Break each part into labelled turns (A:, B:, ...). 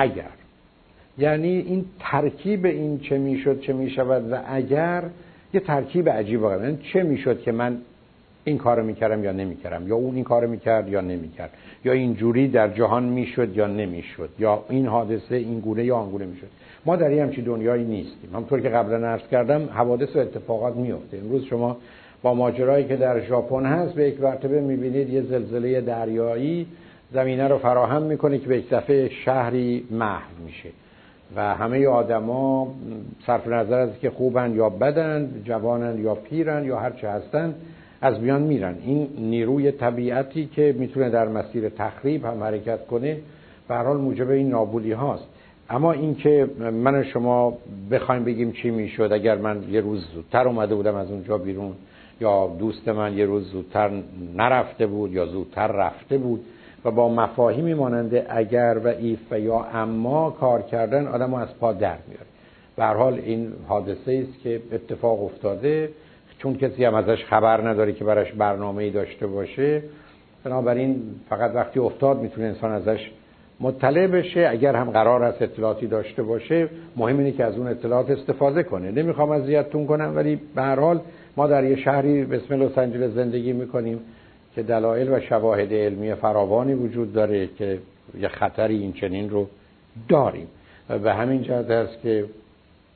A: اگر. یعنی این ترکیب این چه می‌شد چه می‌شود و اگر یه ترکیب عجیب واقعا یعنی چه می‌شد که من این کارو می‌کردم یا نمی‌کردم؟ یا اون این کارو می‌کرد یا نمی‌کرد؟ یا اینجوری در جهان می‌شد یا نمی‌شد؟ یا این حادثه این گونه یا آن گونه می‌شد؟ ما در این همچین دنیایی نیستیم. همونطور که قبلا عرض کردم حوادث و اتفاقات میفته امروز شما با ماجرایی که در ژاپن هست به یک مرتبه می‌بینید یه زلزله دریایی زمینه رو فراهم می‌کنه که به یک دفعه شهری محو میشه. و همه آدما صرف نظر از که خوبن یا بدن جوانن یا پیرن یا هر چه هستن از میان میرن. این نیروی طبیعتی که می‌تونه در مسیر تخریب هم حرکت کنه به حال موجب این نابودی هاست. اما اینکه من و شما بخوایم بگیم چی می‌شد اگر من یه روز زودتر اومده بودم از اونجا بیرون یا دوست من یه روز زودتر نرفته بود یا زودتر رفته بود و با مفاهیمی مانند اگر و ایف و یا اما کار کردن آدم از پا در میاره. به حال این حادثه است که اتفاق افتاده. چون کسی هم ازش خبر نداره که براش برنامه ای داشته باشه بنابراین فقط وقتی افتاد می‌تونه انسان ازش مطلع بشه. اگر هم قرار است اطلاعاتی داشته باشه مهم اینه که از اون اطلاعات استفاده کنه. نمی‌خوام اذیتتون کنم ولی به هر حال ما در یه شهری به اسم لس آنجلس زندگی می‌کنیم. که دلایل و شواهد علمی فراوانی وجود داره که یه خطری این چنین رو داریم. و به همین جهت است که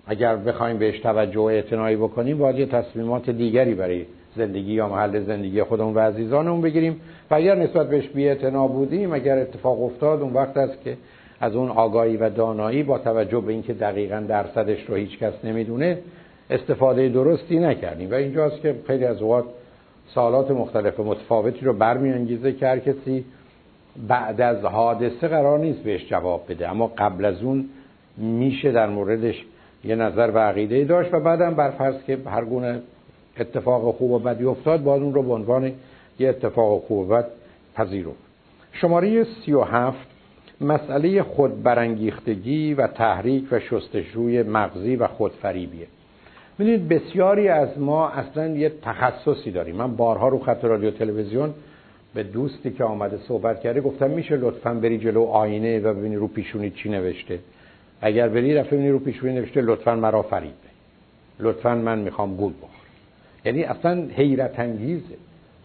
A: اگر بخوایم بهش توجه و اعتنایی بکنیم باید یه تصمیمات دیگری برای زندگی یا محل زندگی خودمون و عزیزانمون بگیریم. و اگر نسبت بهش بی بودیم اگر اتفاق افتاد اون وقت است که از اون آگاهی و دانایی با توجه به اینکه دقیقا درصدش رو هیچ کس نمی‌دونه استفاده درستی نکردیم. و اینجاست که خیلی از اوقات سالات مختلف متفاوتی رو برمیانگیزه که هر کسی بعد از حادثه قرار نیست بهش جواب بده. اما قبل از اون میشه در موردش یه نظر و عقیده داشت و بعدم برفرض که هر گونه اتفاق خوب و بدی افتاد باید اون رو به عنوان یه اتفاق خوب و بد پذیرفت. شماره 37 مسئله خودبرانگیختگی و تحریک و شستشوی مغزی و خودفریبیه. ببینید بسیاری از ما اصلا یه تخصصی داریم. من بارها رو خط رادیو تلویزیون به دوستی که آمده صحبت کرده گفتم میشه لطفا بری جلو آینه و ببینی رو پیشونی چی نوشته. اگر بری رفت ببینی رو پیشونی نوشته لطفا مرا فرید لطفا من می‌خوام گول بخور یعنی اصلا حیرت انگیزه.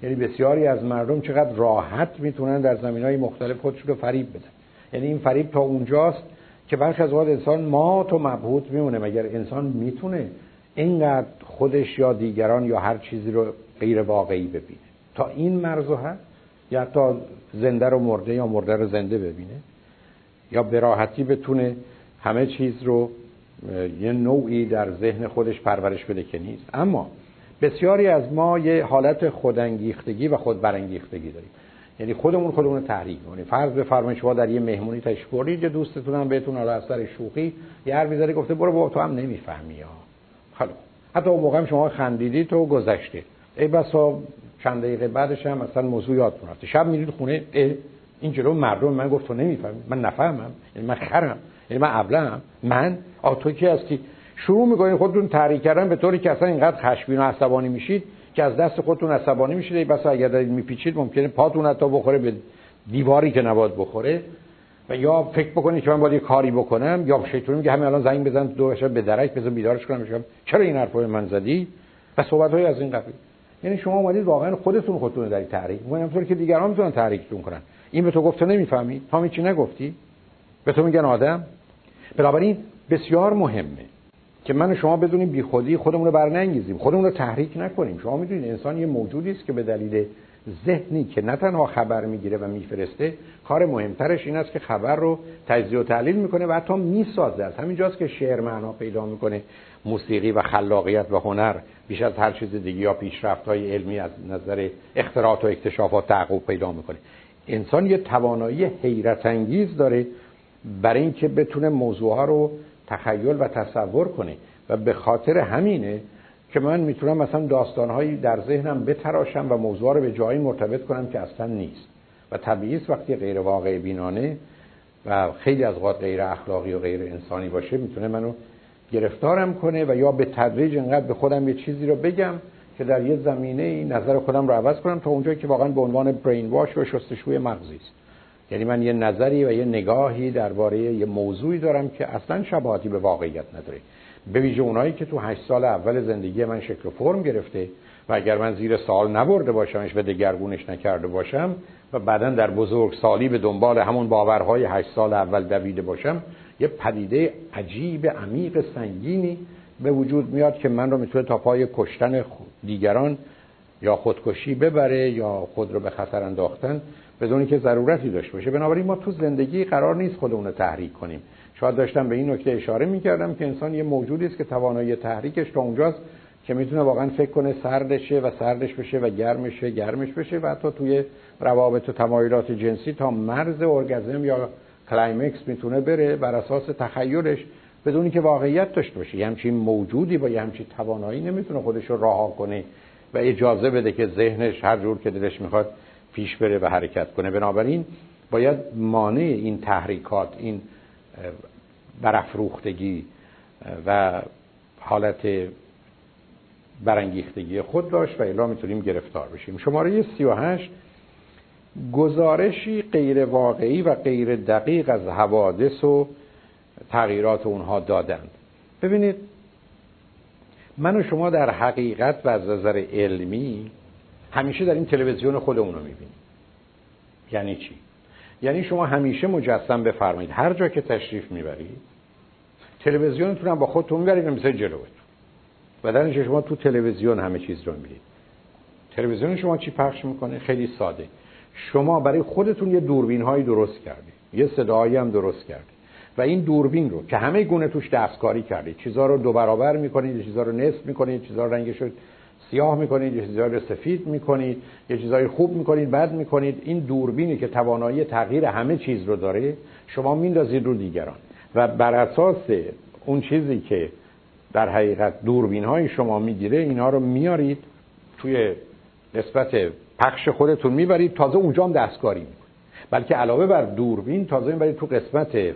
A: یعنی بسیاری از مردم چقدر راحت می‌تونن در زمین های مختلف خودشون رو فریب بدن. یعنی این فریب تا اونجاست که برخی از وقت انسان مات و مبهوت میمونه مگر انسان می‌تونه اینقدر خودش یا دیگران یا هر چیزی رو غیر واقعی ببینه. تا این مرزو هست یا تا زنده رو مرده یا مرده رو زنده ببینه یا به راحتی بتونه همه چیز رو یه نوعی در ذهن خودش پرورش بده که نیست. اما بسیاری از ما یه حالت خودانگیختگی و خودبرانگیختگی داریم. یعنی خودمون خودمون تحریک کنیم فرض بفرمایید شما در یه مهمونی تشریف بردید یه دوستتون هم بهتون حالا از سر شوخی یه حرفی زده گفته برو بابا تو هم نمی‌فهمی ها. حالا حتی اون موقع شما خندیدید و گذشته ای بسا چند دقیقه بعدش هم مثلا موضوع یادتون رفته. شب میرید خونه این جلو مردم من گفت تو نمی‌فهمی. من نفهمم. یعنی من خرم. یعنی من ابلم من؟ آتو کی هستی؟ شروع می‌کنید خودتون تحریک کردن به طوری که اصلا اینقدر خشمگین و عصبانی میشید که از دست خودتون عصبانی میشید. ای بسا اگر دارید میپیچید ممکنه پاتون حتی بخوره به دیواری که نباید بخوره. و یا فکر بکنید که من باید یه کاری بکنم یا شیطون میگه همین الان زنگ بزن دو به درک بزن بیدارش کنم بگم چرا این حرفو من زدی؟ و صحبت های از این قبیل. یعنی شما اومدید واقعا خودتون خودتون در تحریک همونطور که دیگران می‌تونن تحریکتون کنن. این به تو گفته نمی‌فهمی. تا چی نگفتی؟ به تو میگن آدم. بنابراین بسیار مهمه که من و شما بدونیم بیخودی خودمون رو برننگیزیم. خودمون رو تحریک نکنیم. شما می‌دونید انسان یه موجودی است که به دلیل ذهنی که نه تنها خبر می‌گیره و میفرسته کار مهمترش این است که خبر رو تجزیه و تحلیل می‌کنه و حتی می‌سازه. از همینجاست که شعر معنا پیدا می‌کنه موسیقی و خلاقیت و هنر بیش از هر چیز دیگه یا پیشرفت های علمی از نظر اختراعات و اکتشافات تعقب پیدا می‌کنه. انسان یه توانایی حیرت انگیز داره برای اینکه بتونه موضوع رو تخیل و تصور کنه و به خاطر همینه که من می‌تونم مثلا داستانهایی در ذهنم بتراشم و موضوع رو به جایی مرتبط کنم که اصلا نیست. و طبیعی وقتی غیر واقع بینانه و خیلی از اوقات غیر اخلاقی و غیر انسانی باشه می‌تونه منو گرفتارم کنه و یا به تدریج انقدر به خودم یه چیزی رو بگم که در یه زمینه نظر خودم رو عوض کنم تا اونجایی که واقعا به عنوان برین واش و شستشوی مغزی است. یعنی من یه نظری و یه نگاهی درباره یه موضوعی دارم که اصلا شباهتی به واقعیت نداره. به ویژه اونایی که تو هشت سال اول زندگی من شکل و فرم گرفته و اگر من زیر سال نبرده باشمش و دگرگونش نکرده باشم و بعدا در بزرگ سالی به دنبال همون باورهای هشت سال اول دویده باشم یه پدیده عجیب عمیق سنگینی به وجود میاد که من رو می‌تونه تا پای کشتن دیگران یا خودکشی ببره یا خود رو به خطر انداختن بدونی که ضرورتی داشته باشه. بنابراین ما تو زندگی قرار نیست خودمون رو تحریک کنیم. شاید داشتم به این نکته اشاره می‌کردم که انسان یه موجودی است که توانایی تحریکش تا اونجاست که می‌تونه واقعا فکر کنه سردشه و سردش بشه و گرمشه گرمش بشه و حتی توی روابط و تمایلات جنسی تا مرز ارگزم یا climax می‌تونه بره بر اساس تخیلش بدونی که واقعیت داشته باشه. همچین موجودی با یه همچین توانایی نمی‌تونه خودش رو رها کنه و اجازه بده که ذهنش هر جور که دلش می‌خواد پیش بره و حرکت کنه. بنابراین باید مانع این تحریکات این برافروختگی و حالت برانگیختگی خود داشت و الا می‌تونیم گرفتار بشیم. شماره 38 گزارشی غیر واقعی و غیر دقیق از حوادث و تغییرات اونها دادند. ببینید من و شما در حقیقت و از نظر علمی همیشه در این تلویزیون خودمون رو می‌بینیم. یعنی چی؟ یعنی شما همیشه مجسم بفرمایید. هر جا که تشریف می‌برید تلویزیونتون هم با خودتون می‌برید مثل جلوتون. بدن شما تو تلویزیون همه چیز رو می‌بینید. تلویزیون شما چی پخش می‌کنه؟ خیلی ساده. شما برای خودتون یه دوربین هایی درست کردید. یه صدایی هم درست کردید. و این دوربین رو که همه گونه توش دستکاری کردید. چیزها رو دو برابر می‌کنید چیزها رو نصف می‌کنید چیزها رو رنگش رو سیاه می‌کنید یه چیزها رو سفید می‌کنید یه چیزهای خوب می‌کنید بد می‌کنید. این دوربینی که توانایی تغییر همه چیز رو داره شما میندازید رو دیگران. و بر اساس اون چیزی که در حقیقت دوربین های شما می‌گیره اینا رو میارید توی نسبت پخش خودتون می‌برید تازه اونجا هم دستکاری می‌کنید. بلکه علاوه بر دوربین تازه می‌برید تو قسمت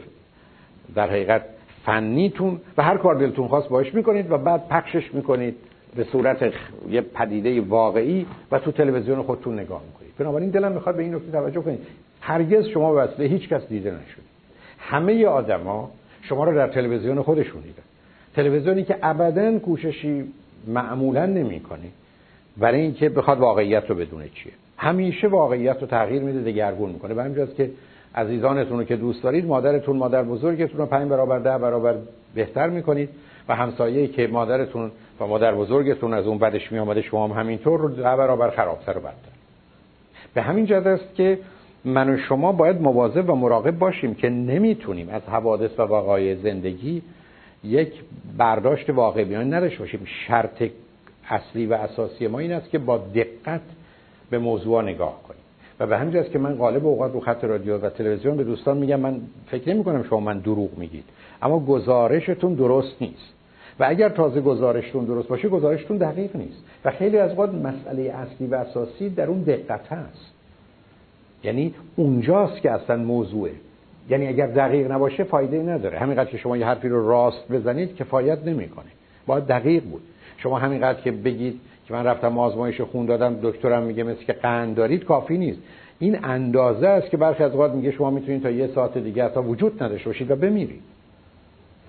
A: در حقیقت فنیتون و هر کار دلتون خواست باش می‌کنید و بعد پخشش می‌کنید. به صورت یه پدیده واقعی و تو تلویزیون خودتون نگاه می‌کنید. بنابراین دلم می‌خواد به این نکته توجه کنید. هرگز شما به وسیله هیچ کس دیده نشد همه آدما شما رو در تلویزیون خودشون دیدن. تلویزیونی که ابدا کوششی معمولا نمی‌کنه برای اینکه بخواد واقعیت رو بدونه چیه. همیشه واقعیت رو تغییر میده دگرگون می‌کنه. به همین که عزیزانتون رو که دوست دارید مادرتون مادر بزرگتون رو پنج برابر ده برابر بهتر می‌کنید و همسایه‌ای که مادرتون و مادر بزرگتون از اون بدش می آمده شما هم همینطور رو ده برابر خرابتر و بدتر به همین جهت است که من و شما باید مواظب و مراقب باشیم که نمی‌تونیم از حوادث و وقایع زندگی یک برداشت واقعی بیان نداشته باشیم. شرط اصلی و اساسی ما این است که با دقت به موضوع نگاه کنیم. و به همین که من غالب اوقات رو خط رادیو و تلویزیون به دوستان میگم من فکر نمی کنم شما من دروغ میگید اما گزارشتون درست نیست. و اگر تازه گزارشتون درست باشه گزارشتون دقیق نیست. و خیلی از وقت مسئله اصلی و اساسی در اون دقت هست. یعنی اونجاست که اصلا موضوعه. یعنی اگر دقیق نباشه فایده نداره. همینقدر که شما یه حرفی رو راست بزنید کفایت نمی‌کنه. باید دقیق بود. شما همینقدر که بگید که من رفتم آزمایش خون دادم دکترم میگه مثل که قند دارید کافی نیست. این اندازه است که برخی از اوقات میگه شما می‌تونید تا یه ساعت دیگه تا وجود نداشته باشید و بمیرید.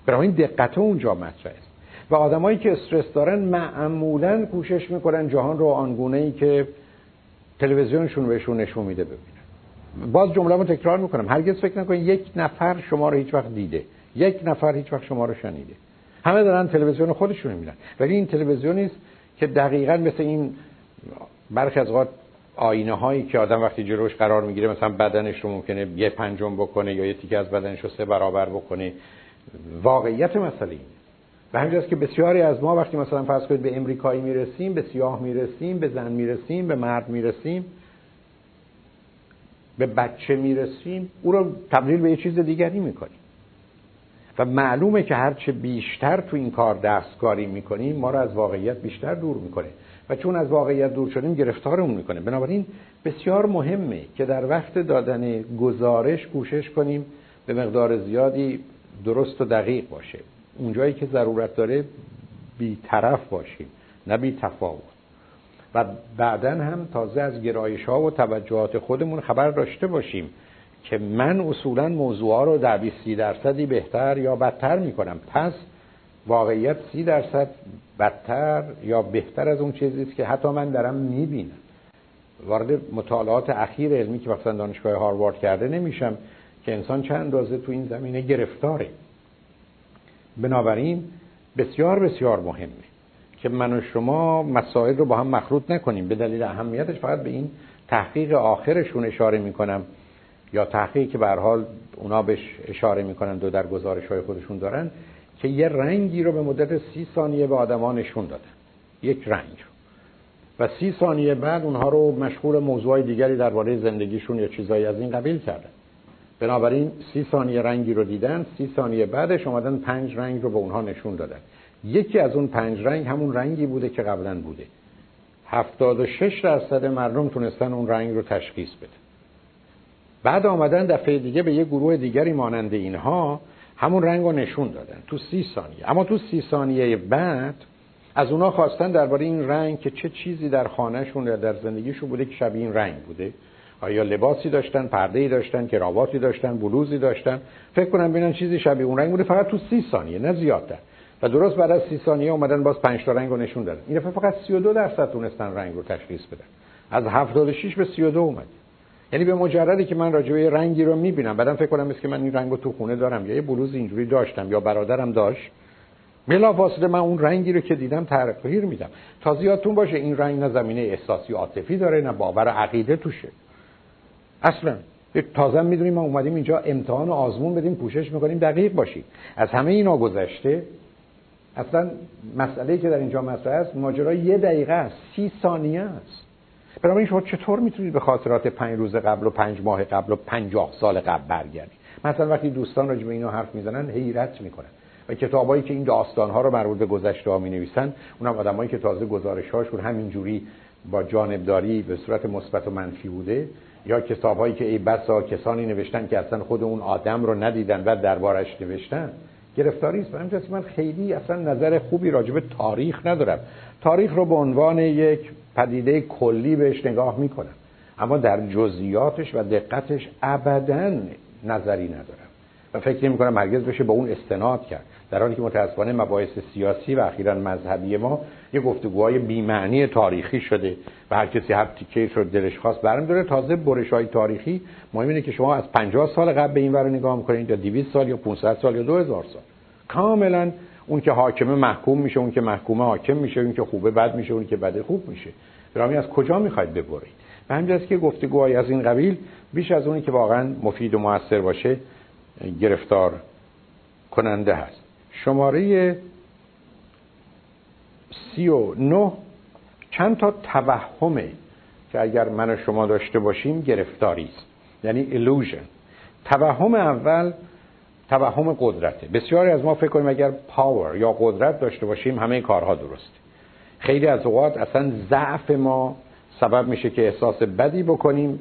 A: برای این دقت اونجا مطرح است. و آدمایی که استرس دارن معمولا کوشش می‌کنن جهان رو آنگونه ای که تلویزیونشون بهشون نشون میده ببینن. باز جمله رو تکرار می‌کنم. هرگز فکر نکنید یک نفر شما رو هیچ وقت دیده. یک نفر هیچ وقت شما رو شنیده. همه دارن تلویزیون خودشون می‌بینن. ولی این تلویزیونی است که دقیقا مثل این برخی از اوقات آینه هایی که آدم وقتی جلوش قرار می‌گیره مثلا بدنش رو ممکنه یه پنجم بکنه یا یه تیکه از بدنش رو سه برابر بکنه. واقعیت مسئله این به همین که بسیاری از ما وقتی مثلا فرض کنید به امریکایی می‌رسیم به سیاه می‌رسیم به زن می‌رسیم به مرد می‌رسیم به بچه می‌رسیم او رو تبدیل به یه چیز دیگری می‌کنیم. و معلومه که هرچه بیشتر تو این کار دستکاری می‌کنیم ما رو از واقعیت بیشتر دور می‌کنه. و چون از واقعیت دور شدیم گرفتارمون می‌کنه. بنابراین بسیار مهمه که در وقت دادن گزارش کوشش کنیم به مقدار زیادی درست و دقیق باشه. اونجایی که ضرورت داره طرف باشیم نه بی تفاوت. و بعدا هم تازه از گرایش ها و توجهات خودمون خبر داشته باشیم که من اصولا موضوع رو در 20 درصدی بهتر یا بدتر می‌کنم. پس واقعیت سی درصد بدتر یا بهتر از اون چیزی است که حتی من دارم می‌بینم. وارد مطالعات اخیر علمی که مثلا دانشگاه هاروارد کرده نمیشم که انسان چند اندازه تو این زمینه گرفتاره. بنابراین بسیار بسیار مهمه که من و شما مسائل رو با هم مخلوط نکنیم. به دلیل اهمیتش فقط به این تحقیق آخرشون اشاره می‌کنم یا تحقیقی که به حال اونا بهش اشاره می‌کنن دو در گزارش های خودشون دارن که یه رنگی رو به مدت سی ثانیه به آدما نشون دادن. یک رنگ رو. و سی ثانیه بعد اونها رو مشغول موضوع دیگری درباره زندگیشون یا چیزایی از این قبیل کردن. بنابراین سی ثانیه رنگی رو دیدن سی ثانیه بعدش اومدن پنج رنگ رو به اونها نشون دادن. یکی از اون پنج رنگ همون رنگی بوده که قبلا بوده. 76 درصد مردم تونستن اون رنگ رو تشخیص بده بعد آمدن دفعه دیگه به یه گروه دیگری مانند اینها همون رنگ رو نشون دادن تو سی ثانیه. اما تو سی ثانیه بعد از اونا خواستن درباره این رنگ که چه چیزی در خانهشون یا در زندگیشون بوده که شبیه این رنگ بوده. آیا لباسی داشتن پرده ای داشتن کراواتی داشتن بلوزی داشتن؟ فکر کنم ببینن چیزی شبیه اون رنگ بوده فقط تو سی ثانیه نه زیادتر. و درست بعد از سی ثانیه اومدن باز 5 تا رنگ رو نشون دادن. این دفعه فقط 32 درصد تونستن رنگ رو تشخیص بدن. از 76 به 32 اومد. یعنی به مجردی که من راجع به رنگی رو می‌بینم بعدم فکر کنم که من این رنگو تو خونه دارم یا یه بلوز اینجوری داشتم یا برادرم داشت. بلا فاصله من اون رنگی رو که دیدم تغییر میدم. تا زیادتون باشه این رنگ نه زمینه احساسی عاطفی داره نه باور عقیده توشه. اصلا. تازه می‌دونیم ما اومدیم اینجا امتحان و آزمون بدیم پوشش می‌کنیم دقیق باشید از همه اینا گذشته اصلا مسئله که در اینجا مطرح است ماجرا یه دقیقه است سی ثانیه است. بنابراین شما چطور می‌تونید به خاطرات پنج روز قبل و پنج ماه قبل و پنجاه سال قبل برگردید؟ مثلا وقتی دوستان راجع به اینو حرف می‌زنن حیرت می‌کنن. و کتابایی که این داستان ها رو مربوط به گذشته ها می نویسن اونم آدمایی که تازه گزارش هاشون همینجوری با جانبداری به صورت مثبت و منفی بوده یا کتابایی که ای بسا کسانی نوشتن که اصلا خود اون آدم رو ندیدن و دربارش نوشتن گرفتاری است. برای من خیلی اصلا نظر خوبی راجع تاریخ ندارم. تاریخ رو به عنوان یک پدیده کلی بهش نگاه می‌کنم اما در جزئیاتش و دقتش ابدا نظری ندارم. و فکر نمی کنم هرگز بشه با اون استناد کرد. در حالی که متاسفانه مباحث سیاسی و اخیرا مذهبی ما یه گفتگوهای بی‌معنی تاریخی شده و هر کسی هر تیکه رو دلش خواست برمی داره. تازه برش های تاریخی مهم اینه که شما از 50 سال قبل به این ور نگاه می‌کنید یا 200 سال یا 500 سال یا 2000 سال. کاملا اون که حاکمه محکوم میشه اون که محکومه حاکم میشه اون که خوبه بد میشه اون که بده خوب میشه. برامی از کجا می‌خواید ببرید؟ و همینجاست که گفتگوهای از این قبیل بیش از اونی که واقعا مفید و موثر باشه گرفتار کننده هست. شماره سی و نه چند تا توهمه که اگر من و شما داشته باشیم گرفتاری است. یعنی illusion. توهم اول توهم قدرته. بسیاری از ما فکر کنیم اگر پاور یا قدرت داشته باشیم همه کارها درسته. خیلی از اوقات اصلا ضعف ما سبب میشه که احساس بدی بکنیم.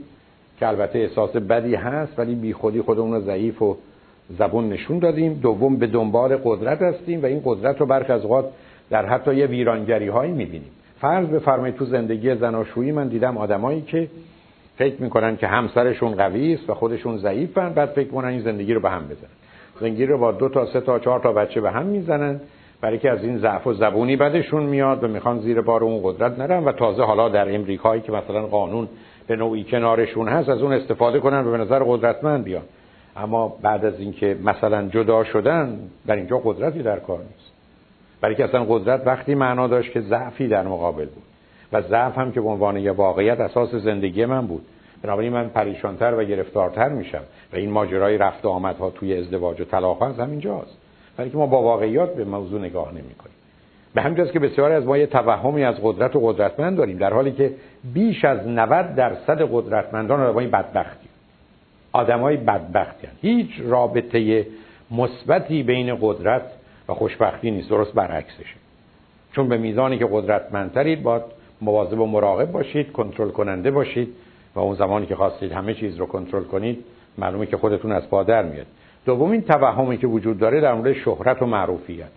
A: که البته احساس بدی هست ولی بی خودی خودمون رو ضعیف و زبون نشون دادیم. دوم به دنبال قدرت هستیم و این قدرت رو برخ از اوقات در حتی یه ویرانگری هایی می‌بینیم. فرض بفرمایید تو زندگی زناشویی من دیدم آدمایی که فکر می‌کنن که همسرشون قوی است و خودشون ضعیفن بعد فکر می‌کنن این زندگی رو به هم بزنن. زندگی رو با دو تا سه تا چهار تا بچه به هم می‌زنن. برای که از این ضعف و زبونی بدشون میاد و می‌خوان زیر بار اون قدرت نرن و تازه حالا در امریکایی که مثلا قانون به نوعی کنارشون هست از اون استفاده کنن و به نظر قدرتمند بیان. اما بعد از اینکه مثلا جدا شدن در اینجا قدرتی در کار نیست. برای که اصلا قدرت وقتی معنا داشت که ضعفی در مقابل بود. و ضعف هم که به عنوان یه واقعیت اساس زندگی من بود. بنابراین من پریشانتر و گرفتارتر میشم. و این ماجرای رفت و آمدها توی ازدواج و طلاق از همینجاست برای که ما با واقعیات به موضوع نگاه نمی کنیم به همینجاست که بسیاری از ما یه توهمی از قدرت و قدرتمند داریم. در حالی که بیش از 90 درصد قدرتمندان آدمای بدبختی. آدمای بدبختی هست. هیچ رابطه مثبتی بین قدرت و خوشبختی نیست. درست برعکسشه. چون به میزانی که قدرتمندترید باید مواظب و مراقب باشید کنترل کننده باشید و اون زمانی که خواستید همه چیز رو کنترل کنید معلومه که خودتون از پادر میاد. دومین توهمی که وجود داره در مورد شهرت و معروفیت.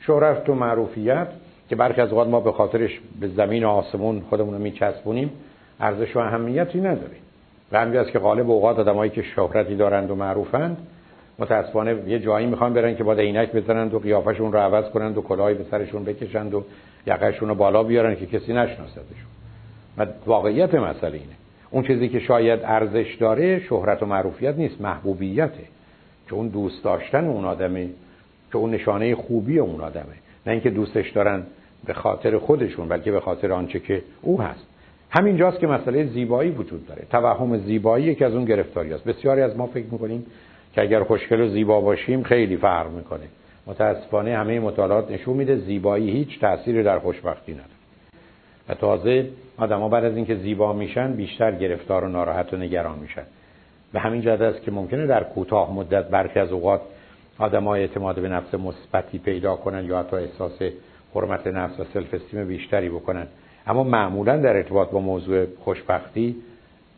A: شهرت و معروفیت که برخی از اوقات ما به خاطرش به زمین و آسمون خودمون رو میچسبونیم ارزش و اهمیتی نداره و همین که غالب اوقات آدمایی که شهرتی دارند و معروفند متاسفانه یه جایی می‌خوان برن که با عینک بزنند و قیافشون رو عوض کنند و کلاهی به سرشون بکشند و یقهشون رو بالا بیارن که کسی نشناسدشون. و واقعیت مسئله اینه. اون چیزی که شاید ارزش داره شهرت و معروفیت نیست محبوبیته. که اون دوست داشتن اون آدمه که اون نشانه خوبی اون آدمه. نه اینکه دوستش دارن به خاطر خودشون بلکه به خاطر آنچه که او هست. همینجاست که مسئله زیبایی وجود داره. توهم زیبایی یکی از اون گرفتاری است بسیاری از ما فکر می‌کنیم که اگر خوشگل و زیبا باشیم خیلی فرق می‌کنه. متاسفانه همه مطالعات نشون میده زیبایی هیچ تأثیری در خوشبختی نداره. و تازه آدما بعد از اینکه زیبا میشن بیشتر گرفتار و ناراحت و نگران میشن. به همین جهت است که ممکنه در کوتاه مدت برخی از اوقات آدم‌ها اعتماد به نفس مثبتی پیدا کنن یا حتی احساس حرمت نفس و سلف استیم بیشتری بکنن. اما معمولا در ارتباط با موضوع خوشبختی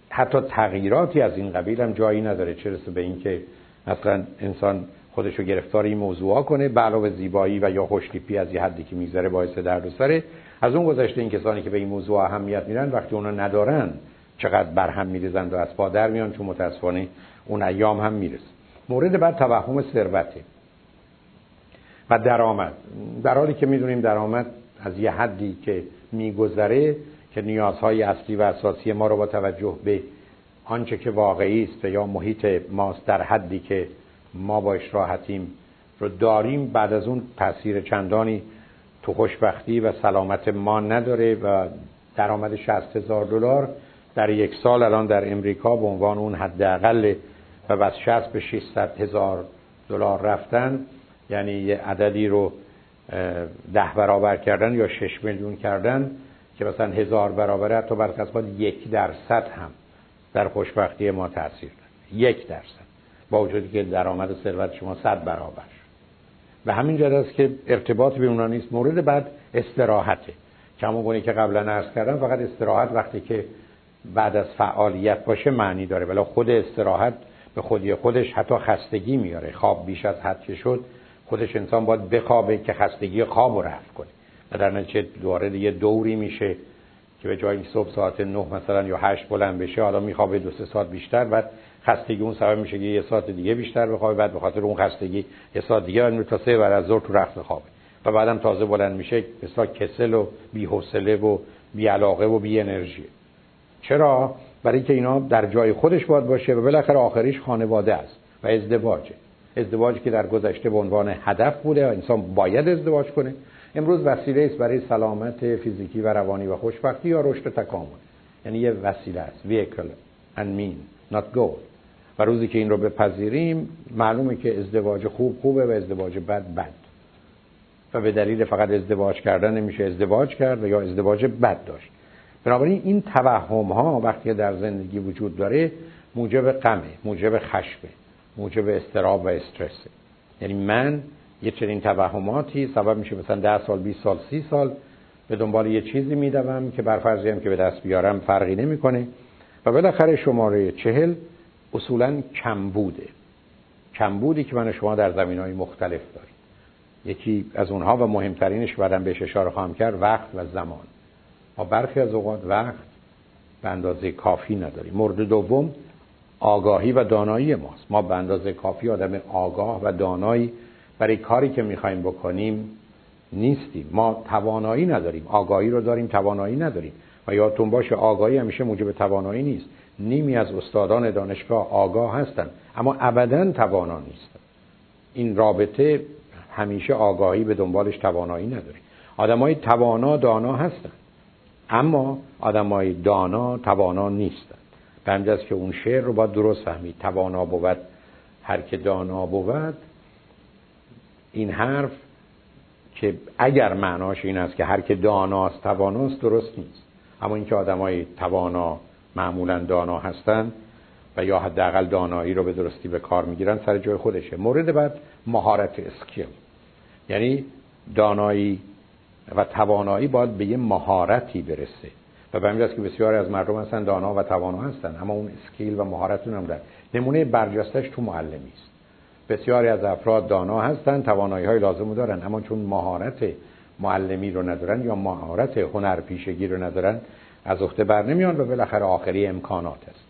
A: حتی تغییراتی از این قبیل هم جایی نداره. چه رسه به اینکه مثلا انسان خودش رو گرفتار این موضوع کنه به علاوه زیبایی و یا خوشتیپی از یه حدی که می‌ذاره باعث درد و سره. از اون گذشته این کسانی که به این موضوع اهمیت میدن وقتی اونا ندارن چقدر برهم میریزند و از پا در میان چون متاسفانه اون ایام هم می‌رسه. مورد بعد توهم ثروته. و درآمد. در حالی که می‌دونیم درآمد از یه حدی که میگذره که نیازهای اصلی و اساسی ما رو با توجه به آنچه که واقعی است یا محیط ماست در حدی که ما باش راحتیم رو داریم بعد از اون تاثیر چندانی تو خوشبختی و سلامت ما نداره و درآمد 60 هزار دلار در یک سال الان در امریکا به عنوان اون حداقل و بس 60 به 600 هزار دلار رفتن یعنی یه عددی رو ده برابر کردن یا 6 میلیون کردن که مثلا هزار برابر حتی بر یک درصد هم در خوشبختی ما تاثیر داره. یک درصد. با وجودی که درآمد ثروت شما صد برابر و همین جد است که ارتباط به اونا نیست. مورد بعد استراحته. کمون که قبلا عرض کردم فقط استراحت وقتی که بعد از فعالیت باشه معنی داره. ولی خود استراحت به خودی خودش حتی خستگی میاره. خواب بیش از حد که شد خودش انسان باید بخوابه که خستگی خواب رو رفت کنه. و در نتیجه دوباره یه دوری میشه که به جای صبح ساعت 9 مثلا یا 8 بلند بشه حالا میخوابه دو سه ساعت بیشتر بعد خستگی اون سبب میشه که یه ساعت دیگه بیشتر بخوابه بعد به خاطر اون خستگی یه ساعت دیگه تا سه بعد از ظهر تو رخت خوابه. و بعدم تازه بلند میشه مثلا کسل و بی‌حوصله و بی‌علاقه و بی انرژی. چرا؟ برای اینکه اینا در جای خودش باید باشه و بالاخره آخریش خانواده است و ازدواجه. ازدواجی که در گذشته به عنوان هدف بوده و انسان باید ازدواج کنه. امروز وسیله است برای سلامت فیزیکی و روانی و خوشبختی یا رشد تکامل. یعنی یه وسیله است. Vehicle. And mean not goal. و روزی که این رو بپذیریم معلومه که ازدواج خوب خوبه و ازدواج بد بد. و به دلیل فقط ازدواج کردن نمیشه ازدواج کرد و یا ازدواج بد داشت. بنابراین این توهم ها وقتی در زندگی وجود داره موجب غمه موجب خشمه. موجب استراب و استرسه یعنی من یه چنین توهماتی سبب میشه مثلا 10 سال 20 سال 30 سال به دنبال یه چیزی میدوم که بر فرضی که به دست بیارم فرقی نمی‌کنه. و بالاخره شماره چهل اصولا کمبوده. کمبودی که من شما در زمین های مختلف داریم. یکی از اونها و مهمترینش بعدم بهش اشاره خواهم کرد وقت و زمان. ما برخی از اوقات وقت به اندازه کافی نداریم. مورد دوم آگاهی و دانایی ماست. ما به اندازه کافی آدم آگاه و دانایی برای کاری که می‌خوایم بکنیم نیستیم. ما توانایی نداریم. آگاهی رو داریم توانایی نداریم. و یادتون باشه آگاهی همیشه موجب توانایی نیست. نیمی از استادان دانشگاه آگاه هستند اما ابدا توانا نیستن. این رابطه همیشه آگاهی به دنبالش توانایی نداره. آدمای توانا دانا هستند اما آدمای دانا توانا نیستند به که اون شعر رو باید درست فهمید. توانا بود هر که دانا بود این حرف که اگر معناش این است که هر که داناست تواناست درست نیست. اما اینکه آدمای توانا معمولا دانا هستند و یا حداقل دانایی رو به درستی به کار می‌گیرن سر جای خودشه. مورد بعد مهارت اسکیل. یعنی دانایی و توانایی باید به یه مهارتی برسه. و به همین که بسیاری از مردم هستن دانا و توانا هستن اما اون اسکیل و مهارتون هم دارن. نمونه برجستش تو معلمی است. بسیاری از افراد دانا هستن توانایی های لازم دارن اما چون مهارت معلمی رو ندارن یا مهارت هنرپیشگی رو ندارن از عهده بر نمیان و بالاخره آخری امکانات است.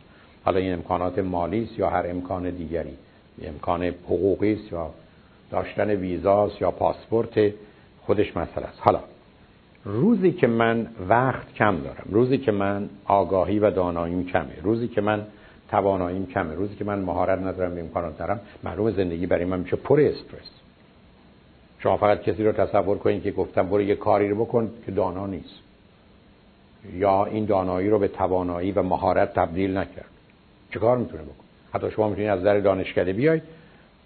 A: حالا این امکانات مالی است یا هر امکان دیگری؟ امکان حقوقی است یا داشتن ویزاست یا پاسپورت؟ خودش مسئله است. حالا روزی که من وقت کم دارم روزی که من آگاهی و داناییم کمه روزی که من تواناییم کمه روزی که من مهارت ندارم امکانات دارم معلوم زندگی برای من میشه پر استرس. شما فقط کسی رو تصور کنید که گفتم برو یه کاری رو بکن که دانا نیست. یا این دانایی رو به توانایی و مهارت تبدیل نکرد. چه کار می‌تونه بکن حتی شما می‌تونید از در دانشکده بیاید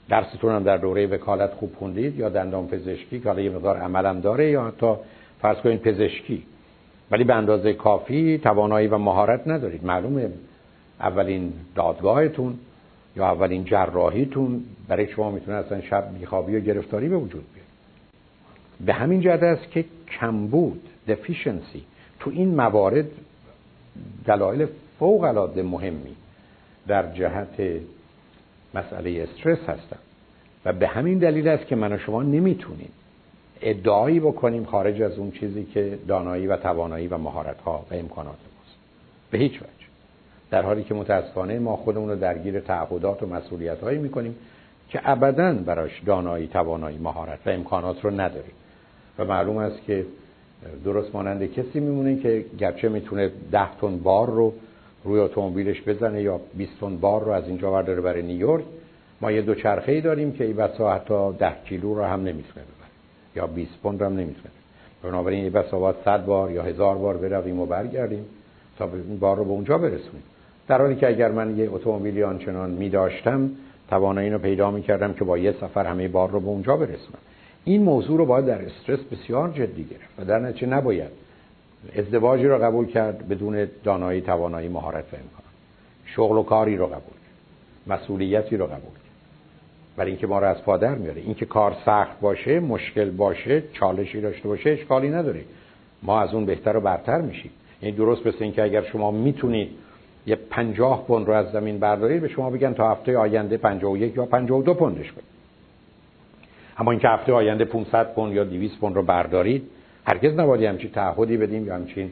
A: درستون هم در دوره وکالت خوب خوندید یا دندان پزشکی که حالا یه مقدار عملم داره یا حتی فرض کنید پزشکی. ولی به اندازه کافی توانایی و مهارت ندارید. معلومه اولین دادگاهتون یا اولین جراحیتون برای شما می‌تونه اصلا شب بیخوابی و گرفتاری به وجود بیاد به همین جهت است که کمبود deficiency تو این موارد دلایل فوق العاده مهمی در جهت مسئله استرس هستن. و به همین دلیل است که من و شما نمی‌تونیم ادعایی بکنیم خارج از اون چیزی که دانایی و توانایی و مهارت ها و امکانات ماست. به هیچ وجه. در حالی که متاسفانه ما خودمون رو درگیر تعهدات و مسئولیت هایی می‌کنیم که ابدا براش دانایی توانایی مهارت و امکانات رو نداریم. و معلوم است که درست مانند کسی میمونه که گرچه می‌تونه ده تن بار رو روی اتومبیلش بزنه یا 20 تن بار رو از اینجا برداره برای نیویورک ما یه دوچرخه ای داریم که این بسا حتی 10 کیلو رو هم نمی‌تونه یا 20 پوند هم نمی‌تونه. بنابراین این بسا باید 100 بار یا هزار بار برویم و برگردیم تا این بار رو به اونجا برسونیم. در حالی که اگر من یه اتومبیلی آنچنان می داشتم توانایی رو پیدا می کردم که با یه سفر همه بار رو به اونجا برسونم. این موضوع رو باید در استرس بسیار جدی گرفت و در نتیجه نباید ازدواجی رو قبول کرد بدون دانایی توانایی مهارت و امکان. شغل و کاری رو قبول کرد. مسئولیتی رو قبول برای اینکه ما رو از پادر میاره. اینکه کار سخت باشه مشکل باشه چالشی داشته باشه اشکالی نداره. ما از اون بهتر و برتر میشیم. یعنی درست مثل اینکه اگر شما می‌تونید یه پنجاه پوند رو از زمین بردارید به شما بگن تا هفته آینده پنجاه و یک یا پنجاه و دو پوندش کنید. اما اینکه هفته آینده 500 پوند یا 200 پوند رو بردارید هرگز نباید همچین تعهدی بدیم یا همچین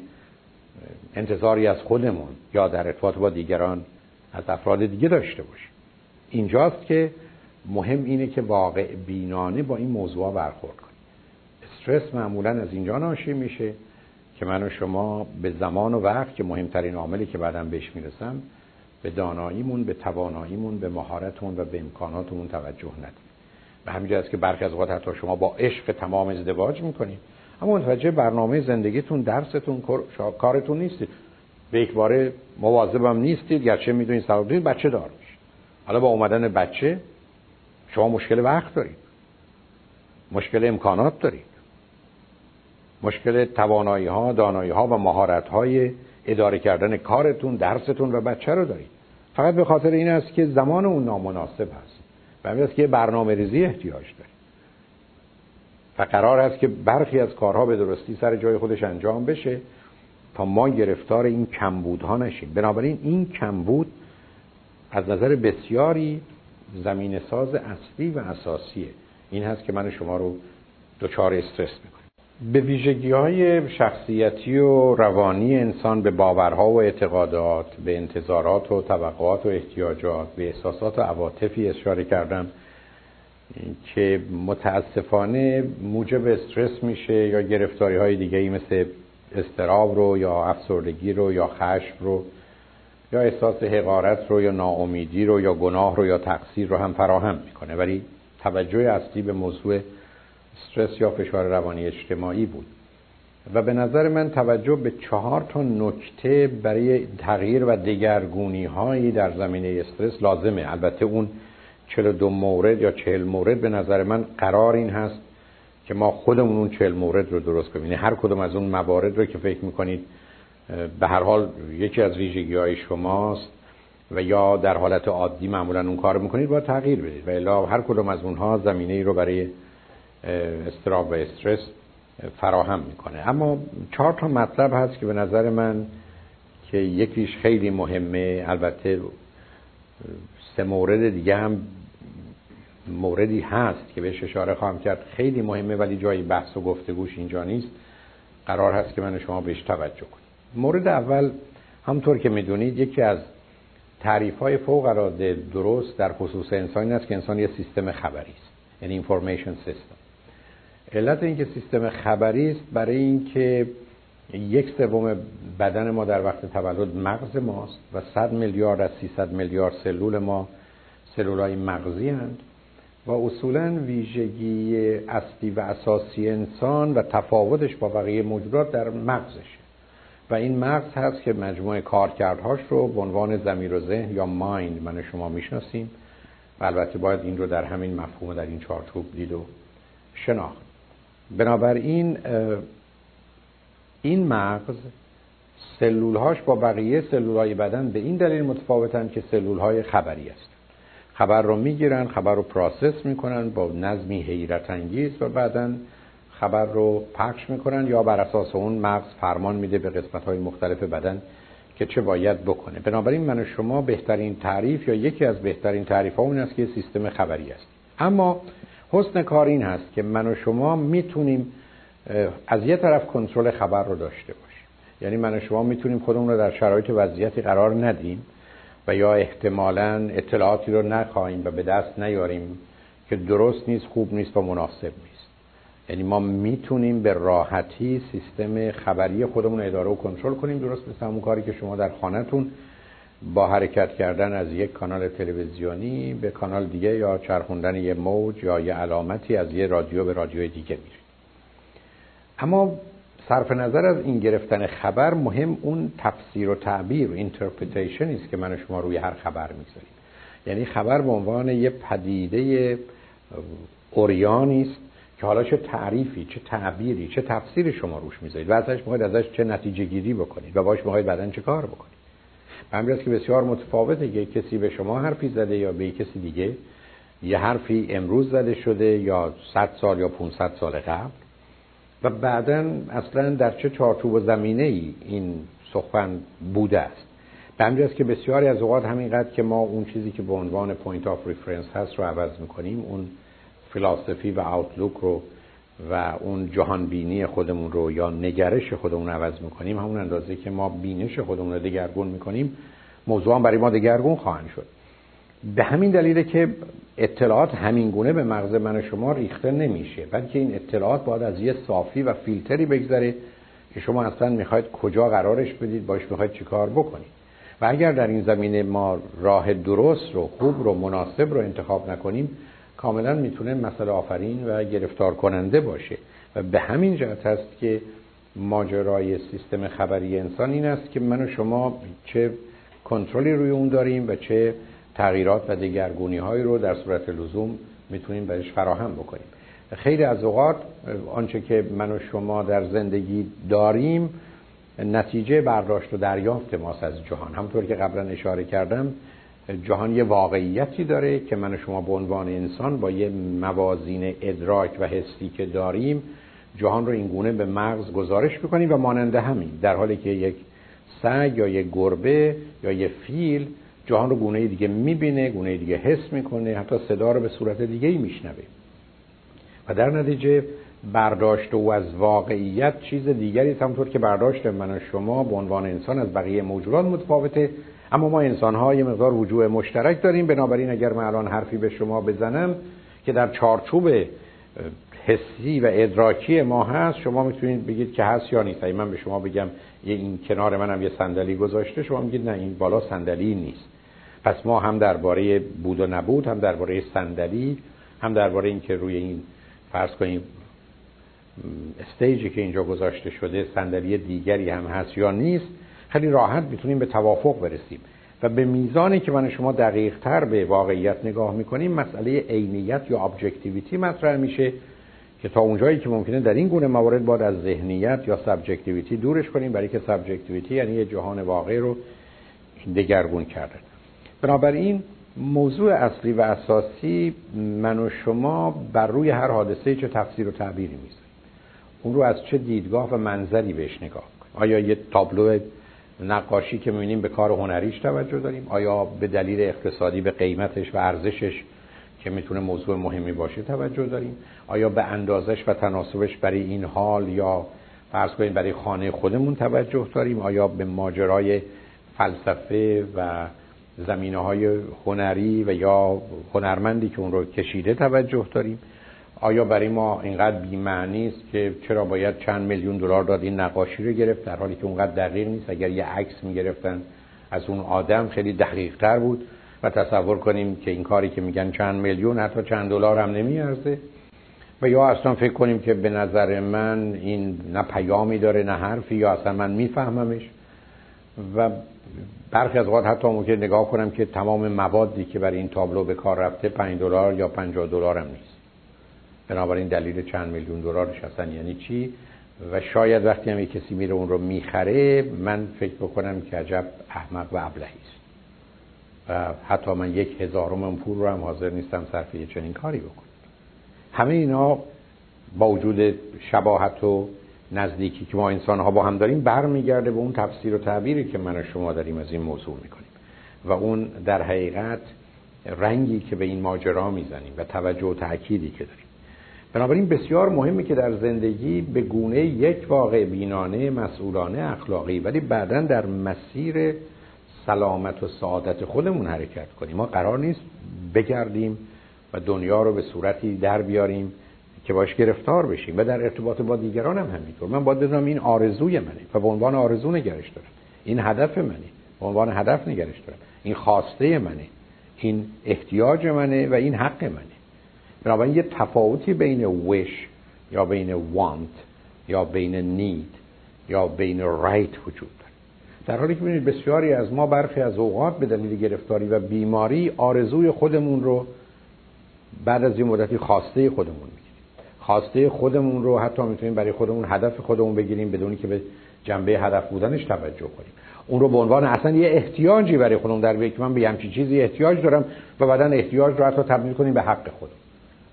A: انتظاری از خودمون یا در ارتباط با دیگران از افراد دیگه داشته باشیم. اینجاست که مهم اینه که واقع بینانه با این موضوع برخورد کنیم. استرس معمولا از اینجا ناشی میشه که من و شما به زمان و وقت که مهمترین عاملی که بعدم بهش می‌رسم به داناییمون به تواناییمون به مهارتمون و به امکاناتمون توجه ندیم. به همین است که برخی از اوقات حتی شما با عشق تمام ازدواج می‌کنید اما متوجه برنامه زندگیتون درستون کارتون نیستید. به یک باره مواظبم نیستید گرچه می‌دونید سبب بچه دار میشه. حالا با اومدن بچه شما مشکل وقت دارید. مشکل امکانات دارید. مشکل توانایی ها دانایی ها و مهارت های اداره کردن کارتون درستون و بچه رو دارید. فقط به خاطر این است که زمان اون نامناسب هست. و همین است که برنامه ریزی احتیاج دارید. و قرار است که برخی از کارها به درستی سر جای خودش انجام بشه تا ما گرفتار این کمبودها نشیم. بنابراین این کمبود از نظر بسیاری زمین ساز اصلی و اساسیه. این هست که من شما رو دچار استرس می‌کنه به ویژگی های شخصیتی و روانی انسان به باورها و اعتقادات به انتظارات و توقعات و احتیاجات به احساسات و عواطفی اشاره کردم که متاسفانه موجب استرس میشه یا گرفتاری های دیگه ای مثل استراب رو یا افسردگی رو یا خشم رو یا احساس حقارت رو یا ناامیدی رو یا گناه رو یا تقصیر رو هم فراهم می‌کنه. ولی توجه اصلی به موضوع استرس یا فشار روانی اجتماعی بود. و به نظر من توجه به چهار تا نکته برای تغییر و دگرگونی هایی در زمینه استرس لازمه. البته اون 42 مورد یا 40 مورد به نظر من قرار این هست که ما خودمون اون 40 مورد رو درست کنیم. یعنی هر کدوم از اون موارد رو که فکر می‌کنید به هر حال یکی از ویژگی های شماست و یا در حالت عادی معمولا اون کار می‌کنید باید تغییر بدید. و الا هر کدوم از اونها زمینه ای رو برای استراب و استرس فراهم می‌کنه. اما چهار تا مطلب هست که به نظر من که یکیش خیلی مهمه. البته سه مورد دیگه هم موردی هست که بهش اشاره خواهم کرد. خیلی مهمه ولی جایی بحث و گفتگوش اینجا نیست. قرار هست که من شما بهش توجه کنیم مورد اول همطور که می‌دونید یکی از تعریف های فوق العاده درست در خصوص انسان است که انسان یه سیستم خبری است یعنی اینفورمیشن سیستم علت اینکه سیستم خبری است برای اینکه یک سوم بدن ما در وقت تولد مغز ماست و 100 میلیارد از 300 میلیارد سلول ما سلول های مغزی هند و اصولا ویژگی اصلی و اساسی انسان و تفاوتش با بقیه موجودات در مغزشه. و این مغز هست که مجموعه کارکردهاش رو به عنوان زمیر و ذهن یا مایند من شما می‌شناسیم. و البته باید این رو در همین مفهوم در این چارچوب دید و شناخت. بنابراین این مغز سلولهاش با بقیه سلولهای بدن به این دلیل متفاوتن که سلولهای خبری است. خبر رو می‌گیرن خبر رو پراسس می‌کنن با نظمی حیرت انگیز و بعدا خبر رو پخش می‌کنن یا بر اساس اون مغز فرمان میده به قسمت های مختلف بدن که چه باید بکنه. بنابراین من و شما بهترین تعریف یا یکی از بهترین تعریف ها اون است که سیستم خبری است. اما حسن کار این هست که من و شما می‌تونیم از یه طرف کنترل خبر رو داشته باشیم. یعنی من و شما می‌تونیم خودمون رو در شرایط وضعیتی قرار ندیم و یا احتمالا اطلاعاتی رو نخواهیم و به دست نیاریم که درست نیست خوب نیست و مناسب نیست. یعنی ما می‌تونیم به راحتی سیستم خبری خودمون اداره و کنترل کنیم درست مثل همون کاری که شما در خانهتون با حرکت کردن از یک کانال تلویزیونی به کانال دیگه یا چرخوندن یه موج یا یه علامتی از یه رادیو به رادیو دیگه میرید. اما صرف نظر از این گرفتن خبر مهم اون تفسیر و تعبیر و interpretation است که من و شما روی هر خبر می‌ذاریم. یعنی خبر به عنوان یه پدیده عریانی است که حالا چه تعریفی چه تعبیری چه تفسیری شما روش می‌ذارید و ازش می‌خواید ازش چه نتیجه گیری بکنید و باش می‌خواید بعدن چه کار بکنید. همین که بسیار متفاوته که کسی به شما حرفی زده یا به کسی دیگه. یه حرفی امروز زده شده یا 100 سال یا 500 سال قبل. و بعدا اصلا در چه چارچوب و زمینه ای این سخن بوده است. به است که بسیاری از اوقات همینقدر که ما اون چیزی که به عنوان point of reference هست رو عوض می‌کنیم اون philosophy و outlook رو و اون جهان بینی خودمون رو یا نگرش خودمون رو عوض می‌کنیم همون اندازه که ما بینش خودمون رو دگرگون می‌کنیم موضوع هم برای ما دگرگون خواهند شد. به همین دلیله که اطلاعات همینگونه به مغز من شما ریخته نمیشه بلکه این اطلاعات باید از یه صافی و فیلتری بگذره که شما اصلا می‌خواید کجا قرارش بدید باش می‌خواید چیکار بکنید. و اگر در این زمینه ما راه درست رو خوب رو مناسب رو انتخاب نکنیم کاملا می‌تونه مسئله آفرین و گرفتار کننده باشه و به همین جهت هست که ماجرای سیستم خبری انسان این است که من و شما چه کنترلی روی اون داریم و چه تغییرات و دگرگونی هایی رو در صورت لزوم می‌تونیم بهش فراهم بکنیم. خیلی از اوقات آنچه که من و شما در زندگی داریم نتیجه برداشت و دریافت ماست از جهان. همونطور که قبلا اشاره کردم جهان یه واقعیتی داره که من و شما به عنوان انسان با یه موازین ادراک و حسی که داریم جهان رو اینگونه به مغز گزارش می‌کنیم و ماننده همین در حالی که یک سگ یا یک گربه یا یک فیل جهان رو گونه دیگه می‌بینه گونه دیگه حس می‌کنه حتی صدا رو به صورت دیگه ای میشنوه. و در نتیجه برداشت او از واقعیت چیز دیگری همونطور که برداشت من و شما به عنوان انسان از بقیه موجودات متفاوته. اما ما انسان ها مقدار وجوه مشترک داریم. بنابراین اگر من الان حرفی به شما بزنم که در چارچوب حسی و ادراکی ما هست شما می‌تونید بگید که هست یا نیست. من به شما بگم یه این کنار منم یه صندلی گذاشته شما میگید نه این بالا صندلی نیست. پس ما هم درباره بود و نبود هم درباره صندلی هم درباره اینکه روی این فرض کنیم استیجی که اینجا گذاشته شده صندلی دیگری هم هست یا نیست خیلی راحت می‌تونیم به توافق برسیم. و به میزانی که من شما دقیق تر به واقعیت نگاه می‌کنیم مسئله عینیت یا objectivity مطرح میشه که تا اونجایی که ممکنه در این گونه موارد باید از ذهنیت یا subjectivity دورش کنیم برای که subjectivity یعنی یه جهان واقعی رو دگرگون کردن بنابراین موضوع اصلی و اساسی من و شما بر روی هر حادثه چه تفسیر و تعبیری می‌ذاریم. اون رو از چه دیدگاه و منظری بهش نگاه کنیم. آیا یه تابلو نقاشی که می‌بینیم به کار هنریش توجه داریم. آیا به دلیل اقتصادی به قیمتش و ارزشش که می‌تونه موضوع مهمی باشه توجه داریم؟ آیا به اندازش و تناسبش برای این حال یا فرض کنیم برای خانه خودمون توجه داریم؟ آیا به ماجرای فلسفه و زمینه های هنری و یا هنرمندی که اون رو کشیده توجه داریم؟ آیا برای ما اینقدر بی‌معنی است که چرا باید چند میلیون دلار داد این نقاشی رو گرفت؟ در حالی که اونقدر دقیق نیست. اگر یه عکس می‌گرفتن از اون آدم خیلی دقیق تر بود و تصور کنیم که این کاری که میگن چند میلیون حتی چند دلار هم نمیارزه. و یا اصلا فکر کنیم که به نظر من این نه پیامی داره نه حرفی یا اصلا من میفهممش. و برخی از اوقات حتی ممکن نگاه کنم که تمام موادی که برای این تابلو به کار رفته 5 دلار یا 50 دلار هم نیست. بنابراین دلیل چند میلیون دلارش هستن یعنی چی؟ و شاید وقتی هم کسی میره اون رو می‌خره من فکر بکنم که عجب احمق و ابلهی است. و حتی من یک هزارم پول رو هم حاضر نیستم صرف یه چنین کاری بکنم. همه اینا با وجود شباهت و نزدیکی که ما انسان ها با هم داریم برمیگرده به اون تفسیر و تعبیری که من و شما داریم از این موضوع می‌کنیم. و اون در حقیقت رنگی که به این ماجرا می‌زنیم و توجه و تأکیدی که داریم. بنابراین بسیار مهمه که در زندگی به گونه یک واقع بینانه مسئولانه اخلاقی ولی بعدا در مسیر سلامت و سعادت خودمون حرکت کنیم. ما قرار نیست بگردیم و دنیا رو به صورتی در بیاریم که باش گرفتار بشیم و در ارتباط با دیگران هم همینطور. من باید بدونم این آرزوی منه و به عنوان آرزو نگرش دارم. این هدف منه. به عنوان هدف نگرش دارم. این خواسته منه. این احتیاج منه و این حق منه. بنابراین یه تفاوتی بین wish یا بین want یا بین need یا بین right وجود داره در حالی که ببینید بسیاری از ما برخی از اوقات به دلیل گرفتاری و بیماری آرزوی خودمون رو بعد از یه مدتی خواسته خودمون می‌گیریم. خواسته خودمون رو حتی می‌تونیم برای خودمون هدف خودمون بگیریم بدونی که به جنبه هدف بودنش توجه کنیم. اون رو به عنوان اصلا یه احتیاجی برای خودمون در که من به همچین چیزی احتیاج دارم و بعدا احتیاج رو حتی تبدیل کنیم به حق خودم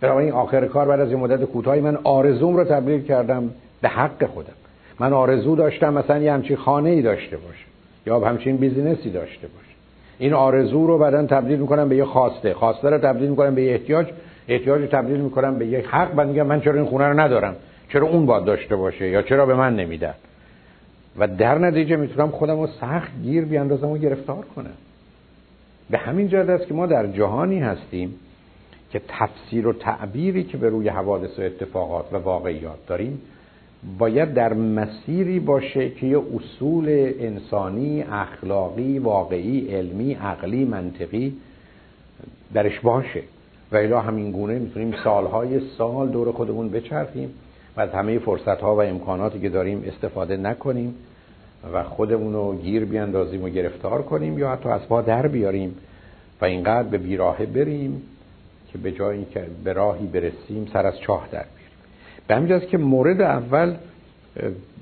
A: بنابراین آخر کار بعد از یه مدت کوتاهی من آرزوم رو تبدیل کردم به حق خودم. من آرزو داشتم مثلا یه همچین خانه ای داشته باشه یا همچین بیزینسی داشته باشه. این آرزو رو بعدا تبدیل می‌کنم به یه خواسته. خواسته رو تبدیل می‌کنم به یه احتیاج. احتیاج رو تبدیل می‌کنم به یه حق. بعد میگم من چرا این خونه رو ندارم؟ چرا اون باید داشته باشه یا چرا به من نمیدن و در نتیجه می‌تونم خودم رو سخت گیر بیاندازم و گرفتار کنم. به همین جهت است که ما در جهانی هستیم که تفسیر و تعبیری که به روی حوادث و اتفاقات و واقعیات داریم باید در مسیری باشه که یه اصول انسانی اخلاقی واقعی علمی عقلی منطقی درش باشه. و الا همین گونه می‌تونیم سالهای سال دور خودمون بچرخیم و از همه فرصت ها و امکاناتی که داریم استفاده نکنیم و خودمون رو گیر بیاندازیم و گرفتار کنیم یا حتی از پا در بیاریم و اینقدر به بیراهه بریم که به جای اینکه به راهی برسیم سر از چاه در بیاریم به همین که مورد اول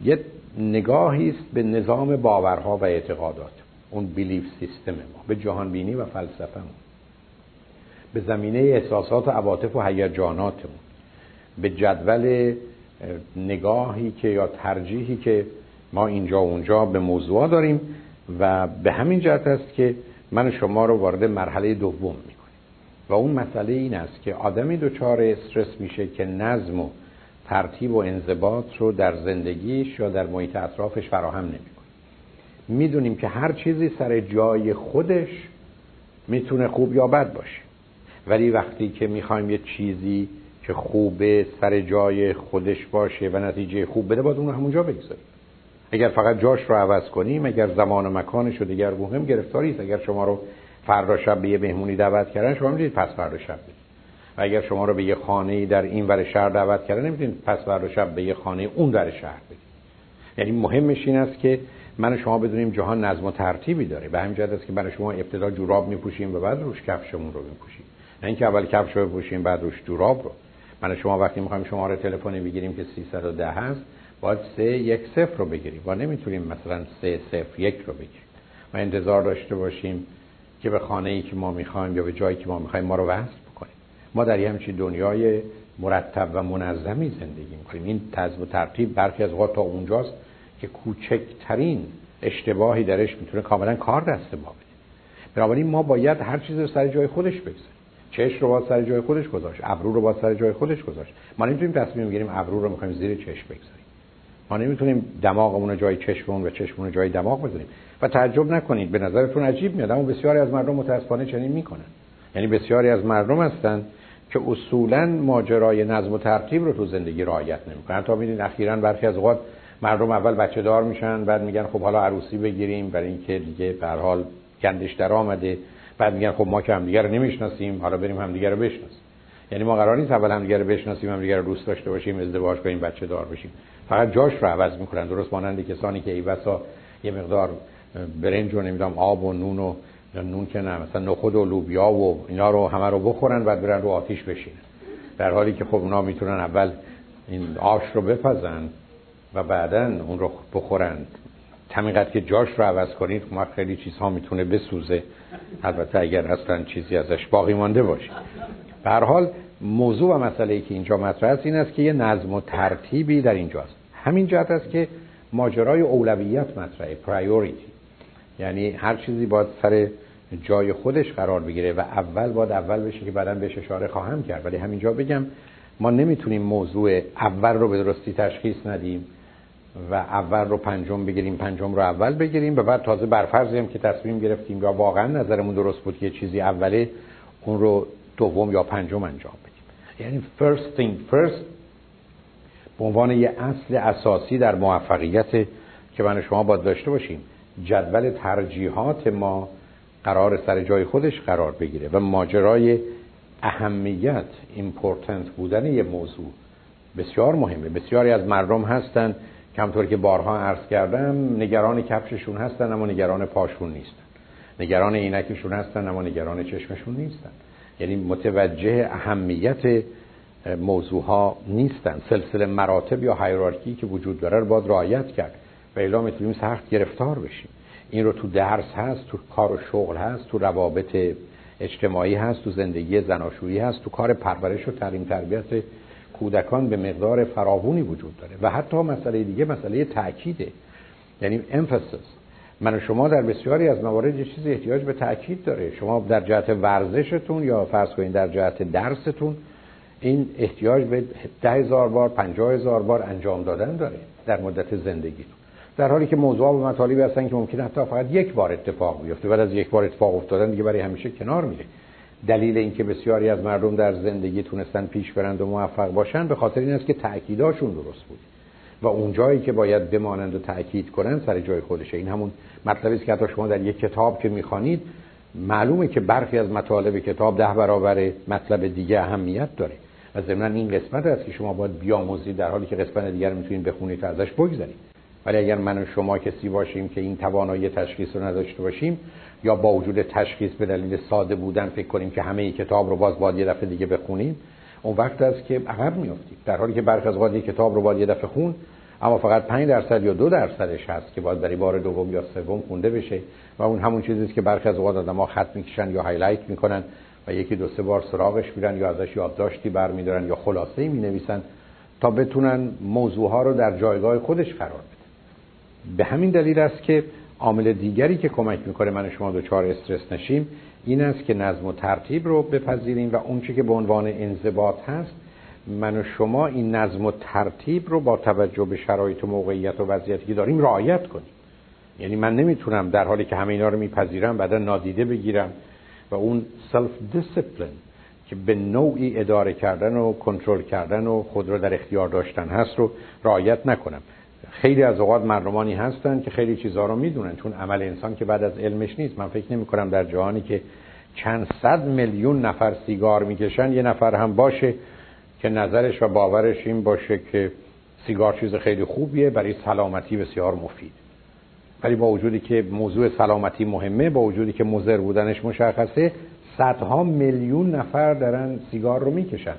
A: یه نگاهی است به نظام باورها و اعتقادات. اون بیلیف سیستم ما. به جهان بینی و فلسفه به زمینه احساسات و عواطف و هیجاناتمون. به جدول نگاهی که یا ترجیحی که ما اینجا و اونجا به موضوع داریم و به همین جهت است که من شما رو وارد مرحله دوم و اون مسئله این است که آدمی دچار استرس میشه که نظم و ترتیب و انضباط رو در زندگیش یا در محیط اطرافش فراهم نمی‌کنه. می‌دونیم که هر چیزی سر جای خودش می‌تونه خوب یا بد باشه. ولی وقتی که می‌خوایم یه چیزی که خوبه سر جای خودش باشه و نتیجه خوب بده باید اون رو همونجا بگذاریم. اگر فقط جاش رو عوض کنیم اگر زمان و مکانش رو دیگر مهم گرفتاری است اگر شما رو فردا شب به یه مهمونی دعوت کردن شما می‌تونید پس فردا شب بدید و اگر شما رو به یه خانه در این ور شهر دعوت کردن نمی‌تونید پس فردا شب به یه خانه اون ور شهر بدید یعنی مهمش این است که من شما بدونیم جهان نظم و ترتیبی داره. به همین جهت است که برای شما ابتدا جوراب میپوشیم و بعد روش کفشمون رو میپوشیم نه اینکه اول کفش رو بپوشیم بعد روش جوراب رو. من شما وقتی می‌خوایم شماره تلفنی بگیریم که 310 هست باید سه یک صفر رو بگیریم. و نمی‌تونیم مثلا سه صفر یک رو بگیریم. و انتظار داشته باشیم که به خانه ای که ما می‌خوایم یا به جایی که ما می‌خوایم ما رو وصل بکنیم ما در یه همچین دنیای مرتب و منظمی زندگی می‌کنیم. این تزم و ترتیب برخی از اوقات تا اونجاست که کوچکترین اشتباهی درش می‌تونه کاملا کار دست ما بده. بنابراین ما باید هر چیز رو سر جای خودش بگذاریم. چشم رو با سر جای خودش گذاشت. ابرو رو با سر جای خودش گذاشت. ما نمی‌تونیم تصمیم بگیریم ابرو رو می‌خوایم زیر چشم بگذاریم. ما نمی‌تونیم دماغمون رو جای چشممون و چشممون جای دماغ بزنیم و تعجب نکنید به نظرتون عجیب میاد اما بسیاری از مردم متاسفانه چنین می‌کنن. یعنی بسیاری از مردم هستن که اصولا ماجرای نظم و ترتیب رو تو زندگی رعایت نمی‌کنن. تا میدین اخیرا برخی از اوقات مردم اول بچه دار میشن بعد میگن خب حالا عروسی بگیریم برای اینکه دیگه به حال گندش در آمده. بعد میگن خب ما که همدیگه رو نمی‌شناسیم حالا بریم همدیگه رو بشناسیم. یعنی ما قرار نیست اول همدیگه رو بشناسیم همدیگه رو دوست داشته باشیم ازدواج کنیم بچه دار بشیم. فقط جاش رو عوض می‌کنن. درست مانند کسانی که ایوسا یه مقدار برنج و نمی‌دونم آب و نون و نون که نه مثلا نخود و لوبیا و اینا رو همه رو بخورن بعد برن رو آتیش بشینن. در حالی که خب اونا می‌تونن اول این آش رو بپزن و بعدا اون رو بخورن. همینقدر که جاش رو عوض کنید ما خیلی چیزها می‌تونه بسوزه. البته اگر اصلا چیزی ازش باقی مانده باشه. به هر حال موضوع و مسئله ای که اینجا مطرح است این است که یه نظم و ترتیبی در اینجاست. همین جهت است که ماجرای اولویت مطرحه پرایوریتی یعنی هر چیزی باید سر جای خودش قرار بگیره و اول باید اول بشه که بعدا بهش اشاره خواهم کرد. ولی همینجا بگم ما نمی‌تونیم موضوع اول رو به درستی تشخیص ندیم و اول رو پنجم بگیریم پنجم رو اول بگیریم و بعد تازه برفرضیم که تصمیم گرفتیم یا واقعا نظرمون درست بود که چیزی اوله اون رو دوم یا پنجم انجام یعنی first thing first به عنوان یه اصل اساسی در موفقیت که من شما باید داشته باشیم. جدول ترجیحات ما قرار سر جای خودش قرار بگیره و ماجرای اهمیت important بودن یه موضوع بسیار مهمه. بسیاری از مردم هستن همونطور که بارها عرض کردم نگران کفششون هستن اما نگران پاشون نیستن. نگران عینکشون هستن اما نگران چشمشون نیستن. یعنی متوجه اهمیت موضوع ها نیستن. سلسله مراتب یا hierarchy که وجود داره رو باید رعایت کرد و الا می‌تونیم سخت گرفتار بشیم. این رو تو درس هست تو کار و شغل هست تو روابط اجتماعی هست تو زندگی زناشویی هست تو کار پرورش و تعلیم تربیت کودکان به مقدار فراوونی وجود داره. و حتی مسئله دیگه مسئله تأکیده. یعنی emphasis. من و شما در بسیاری از موارد یه چیزی احتیاج به تأکید داره. شما در جهت ورزشتون یا فرض کنید در جهت درستون این احتیاج به ده هزار بار پنجاه هزار بار انجام دادن داره در مدت زندگیتون. در حالی که موضوع و مطالبی هستن که ممکنه حتی فقط یک بار اتفاق بیفته بعد از یک بار اتفاق افتادن دیگه برای همیشه کنار میره. دلیل اینکه بسیاری از مردم در زندگی تونستن پیش برند و موفق باشن به خاطر این است که تأکیداشون درست بود. و اون جایی که باید بمانند و تأکید کنند سر جای خودشه. این همون مطلبی است که حتی شما در یک کتاب که می‌خوانید معلومه که برخی از مطالب کتاب ده برابر مطلب دیگه اهمیت داره. و ضمن این قسمت است که شما باید بیاموزید در حالی که قسمت دیگر می‌تونید بخونید و ازش بگذارید ولی اگر من و شما کسی باشیم که این توانایی تشخیص رو نداشته باشیم یا با وجود تشخیص به دلیل ساده بودن فکر کنیم که همه کتاب رو باز باید یه دفعه دیگه بخونیم اون وقت است که عقب میافتیم. در حالی که برخی از اوقات کتاب رو باید یه دفعه خون اما فقط 5 درصد یا دو درصدش هست که باید برای بار دوم یا سوم خونده بشه و اون همون چیزی است که برخی از اوقات آدم‌ها خط می‌کشن یا هایلایت می‌کنن و یکی دو سه بار سراغش میرن یا ازش یادداشتی برمیدارن یا خلاصه‌ای می‌نویسن تا بتونن موضوع ها رو در جایگاه خودش قرار بدن. به همین دلیل است که عامل دیگری که کمک می‌کنه من شما دوچار استرس نشیم این است که نظم و ترتیب رو بپذیریم و اون که به عنوان انضباط هست من و شما این نظم و ترتیب رو با توجه به شرایط و موقعیت و وضعیتی که داریم رعایت کنیم. یعنی من نمی‌تونم در حالی که همه اینا رو میپذیرم بعدا نادیده بگیرم و اون self discipline که به نوعی اداره کردن و کنترل کردن و خود رو در اختیار داشتن هست رو رعایت نکنم. خیلی از اوقات مردمانی هستن که خیلی چیزها رو می‌دونن چون عمل انسان که بعد از علمش نیست. من فکر نمی کنم در جهانی که چند صد میلیون نفر سیگار می‌کشن یه نفر هم باشه که نظرش و باورش این باشه که سیگار چیز خیلی خوبیه برای سلامتی بسیار مفید. ولی با وجودی که موضوع سلامتی مهمه با وجودی که مضر بودنش مشخصه صدها میلیون نفر دارن سیگار رو می‌کشن.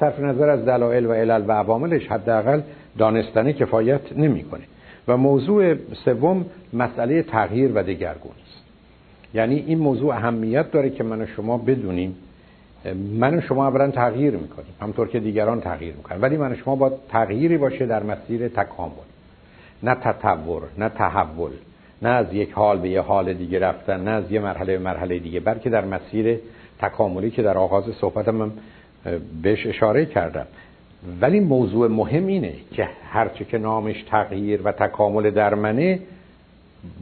A: صرف نظر از دلایل و علل و عواملش حداقل دانستنی کفایت نمی‌کنه. و موضوع سوم مسئله تغییر و دگرگونی است. یعنی این موضوع اهمیت داره که من و شما بدونیم. من و شما اولا تغییر می‌کنیم. همطور که دیگران تغییر می‌کنن. ولی من و شما با تغییری باشه در مسیر تکامل. نه تطور نه تحول. نه از یک حال به یه حال دیگه رفتن نه از یه مرحله به مرحله دیگه بلکه در مسیر تکاملی که در آغاز صحبتم بهش اشاره کردم. ولی موضوع مهم اینه که هرچه که نامش تغییر و تکامل در منه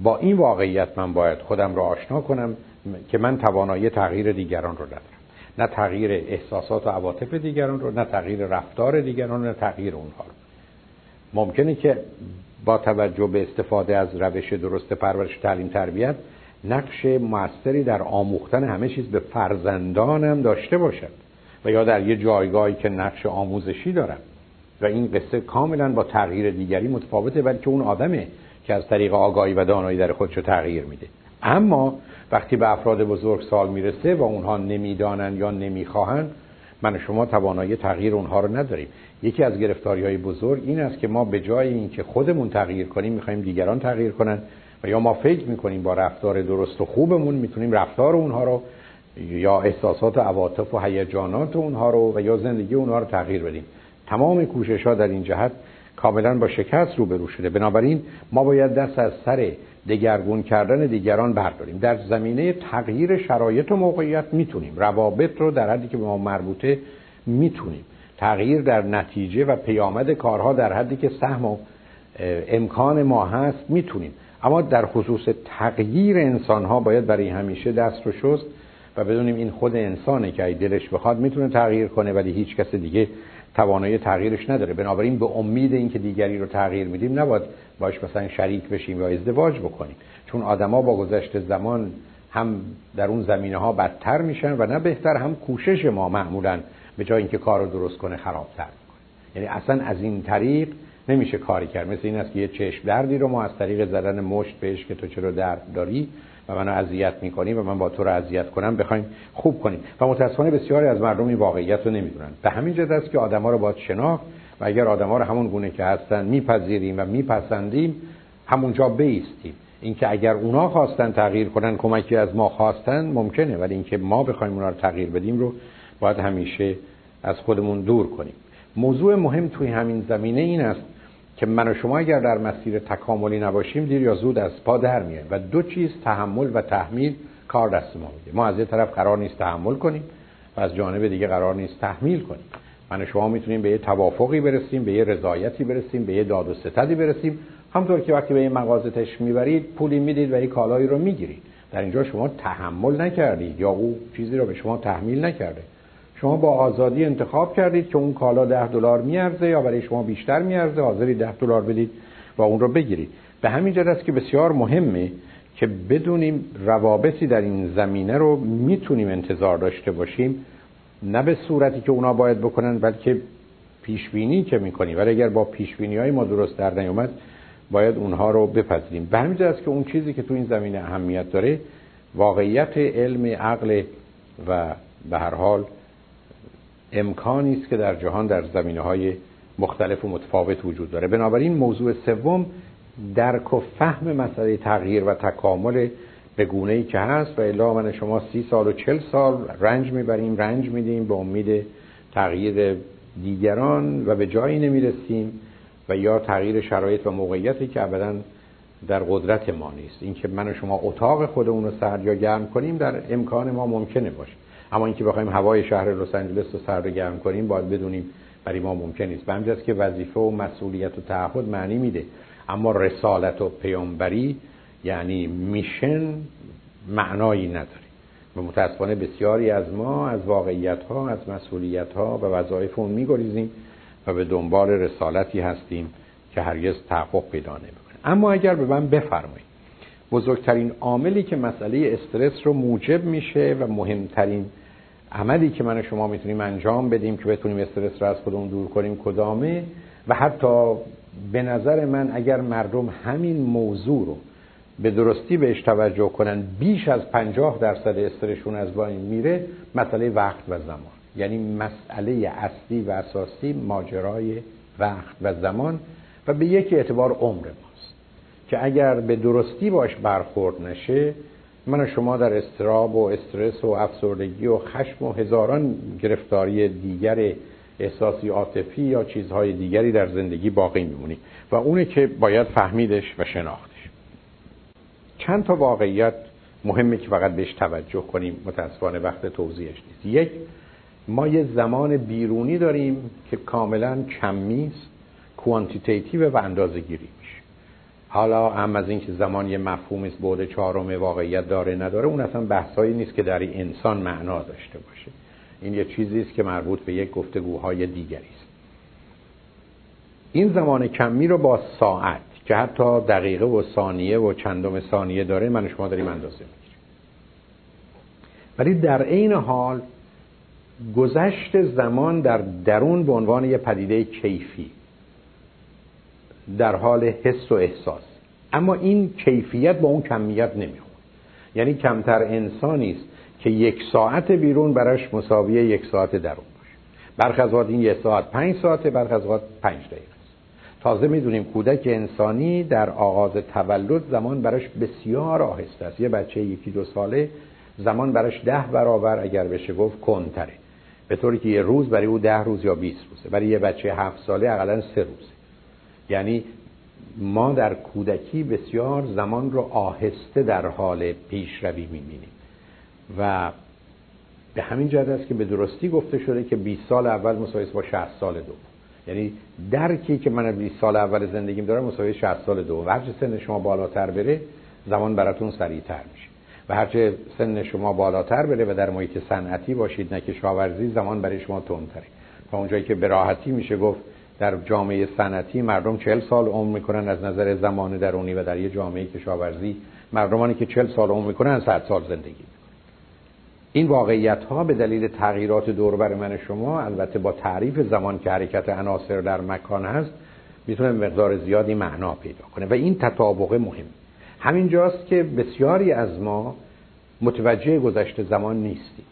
A: با این واقعیت من باید خودم را آشنا کنم که من توانایی تغییر دیگران رو ندارم. نه تغییر احساسات و عواطف دیگران رو نه تغییر رفتار دیگران رو نه تغییر اونها رو. ممکنه که با توجه به استفاده از روش درست پرورش تعلیم تربیت نقش موثری در آموختن همه چیز به فرزندانم داشته باشد و یا در یه جایگاهی که نقش آموزشی دارم. و این قصه کاملا با تغییر دیگری متفاوته بلکه اون آدمه که از طریق آگاهی و دانایی در خودشو تغییر میده. اما وقتی به افراد بزرگ سال می‌رسه و اونها نمی‌دانن یا نمی‌خواهن من شما توانایی تغییر اونها رو نداریم. یکی از گرفتاری های بزرگ این است که ما به جای اینکه خودمون تغییر کنیم می‌خوایم دیگران تغییر کنن و یا ما فکر می‌کنیم با رفتار درست و خوبمون می‌تونیم رفتار اونها رو یا احساسات و عواطف و هیجانات اونها رو و یا زندگی اونها رو تغییر بدیم. تمام کوشش ها در این جهت کاملا با شکست روبرو شده. بنابراین ما باید دست از سر دگرگون کردن دیگران برداریم. در زمینه تغییر شرایط و موقعیت می‌تونیم. روابط رو در حدی که به ما مربوطه می‌تونیم. تغییر در نتیجه و پیامد کارها در حدی که سهم و امکان ما هست می‌تونیم. اما در خصوص تغییر انسان ها باید برای همیشه دست رو شست و بدونیم این خود انسانه که ای دلش بخواد می‌تونه تغییر کنه ولی هیچ کس دیگه توانایی تغییرش نداره. بنابراین به امید اینکه دیگری رو تغییر میدیم نباید باش مثلا شریک بشیم یا ازدواج بکنیم. چون آدما با گذشت زمان هم در اون زمینه ها بدتر میشن و نه بهتر هم کوشش ما معمولا به جای اینکه کار درست کنه خرابتر می‌کنه. یعنی اصلا از این طریق نمیشه کاری کرد. مثل این است که یه چشم دردی رو ما از طریق زدن مشت بهش که تو چرا درد داری و منو اذیت می‌کنی و من با تو رو اذیت کنم بخوایم خوب کنیم. و متاسفانه بسیاری از مردم این واقعیت رو نمی‌دونن. به همین جهت است که آدما رو باید شناخت و اگر آدما رو همون گونه که هستن میپذیریم و میپسندیم همونجا بیستیم. اینکه اگر اونا خواستن تغییر کنن کمکی از ما خواستن ممکنه ولی اینکه ما بخوایم اونا رو تغییر بدیم رو باید همیشه از خودمون دور کنیم. موضوع مهم توی همین زمینه این است که من و شما اگر در مسیر تکاملی نباشیم دیر یا زود از پا در میایم. و دو چیز تحمل و تحمیل کار دست ما میده. ما از یه طرف قرار نیست تحمل کنیم و از جانب دیگه قرار نیست تحمیل کنیم. من و شما می‌تونیم به یه توافقی برسیم به یه رضایتی برسیم به یه داد و ستدی برسیم. همطور که وقتی به یه مغازه تش می‌برید پولی می‌دید و یه کالایی رو می‌گیرید. در اینجا شما تحمل نکردید یا او چیزی رو به شما تحمیل نکرده. شما با آزادی انتخاب کردید که اون کالا ده دلار میارزه یا برای شما بیشتر میارزه حاضری ده دلار بدید و اون رو بگیرید. به همین جهت است که بسیار مهمه که بدونیم روابطی در این زمینه رو می‌تونیم انتظار داشته باشیم نه به صورتی که اونا باید بکنن بلکه پیش بینی که می‌کنیم. ولی اگر با پیش بینی های ما درست در نیومد باید اونها رو بپذیریم. به همین است که اون چیزی که تو این زمینه اهمیت داره واقعیت علم عقل و به هر حال امکانی است که در جهان در زمینه های مختلف و متفاوت وجود داره. بنابراین موضوع سوم درک و فهم مسئله تغییر و تکامل به گونه ای که هست و الا من شما سی سال و چل سال رنج می‌بریم رنج میدیم به امید تغییر دیگران و به جایی نمی‌رسیم و یا تغییر شرایط و موقعیتی که ابدا در قدرت ما نیست. اینکه من و شما اتاق خودمون رو سرد یا گرم کنیم در امکان ما ممکنه باشه. اما اینکه بخوایم هوای شهر لس آنجلس رو سرد گرم کنیم باید بدونیم برای ما ممکن نیست. به که وظیفه و مسئولیت و تعهد معنی میده. اما رسالت و پیامبری یعنی میشن معنایی نداره. و متاسفانه بسیاری از ما از واقعیت ها از مسئولیت ها و وظایف اون میگریزیم و به دنبال رسالتی هستیم که هرگز تحقق پیدا نمی‌کنه. اما اگر به من بفرمایید بزرگترین عاملی که مسئله استرس رو موجب میشه و مهمترین عملی که من و شما می‌تونیم انجام بدیم که بتونیم استرس رو از خودمون دور کنیم کدامه و حتی به نظر من اگر مردم همین موضوع رو به درستی بهش توجه کنن بیش از پنجاه درصد استرسشون از بین میره مسئله وقت و زمان. یعنی مسئله اصلی و اساسی ماجرای وقت و زمان و به یک اعتبار عمر ماست که اگر به درستی باش برخورد نشه من و شما در استراب و استرس و افسردگی و خشم و هزاران گرفتاری دیگر احساسی عاطفی یا چیزهای دیگری در زندگی باقی میمونی. و اونه که باید فهمیدش و شناختش. چند تا واقعیت مهمه که فقط بهش توجه کنیم متاسفانه وقت توضیحش نیست. یک ما یه زمان بیرونی داریم که کاملا کمی است کوانتیتیتیو و اندازه گیری میشه حالا هم از اینکه زمان یه مفهوم است بعد چهارم واقعیت داره نداره اون اصلا بحثایی نیست که در این انسان معنا داشته باشه. این یه چیزی است که مربوط به یک گفتگوهای دیگری است. این زمان کمی رو با ساعت که حتی دقیقه و ثانیه و چندم ثانیه داره من شما داریم اندازه می‌گیریم. ولی در عین حال گذشت زمان در درون به عنوان یه پدیده کیفی. در حال حس و احساس. اما این کیفیت با اون کمیت نمی‌خونه یعنی کمتر انسانی است که یک ساعت بیرون براش مساوی یک ساعت درون باشه. برخ از این یک ساعت پنج ساعته برخ از پنج دقیقه تازه می‌دونیم کودک انسانی در آغاز تولد زمان براش بسیار آهسته است. یه بچه یکی دو ساله زمان براش ده برابر اگر بشه گفت کنتره به طوری که یه روز برای او ده روز یا 20 روزه. برای یه بچه هفت ساله اقلا سه روزه. یعنی ما در کودکی بسیار زمان رو آهسته در حال پیشروی می‌بینیم. و به همین جهت است که به درستی گفته شده که 20 سال اول مساوی با 60 سال دوم. یعنی درکی که من 20 سال اول زندگیم دارم مساوی 60 سال دوم. هرچه سن شما بالاتر بره زمان براتون سریعتر میشه. و هرچه سن شما بالاتر بره و در محیط صنعتی باشید نه کشاورزی زمان برای شما تندتره. تا اونجایی که به راحتی میشه گفت در جامعه صنعتی مردم 40 سال عمر می‌کنن از نظر زمان درونی و در یه جامعه کشاورزی. مردمانی که 40 سال عمر می‌کنن 100 سال زندگی این واقعیت ها به دلیل تغییرات دور بر من شما البته با تعریف زمان که حرکت عناصر در مکان هست می‌تونه مقدار زیادی معنا پیدا کنه. و این تطابق مهم. همین جاست که بسیاری از ما متوجه گذشته زمان نیستیم.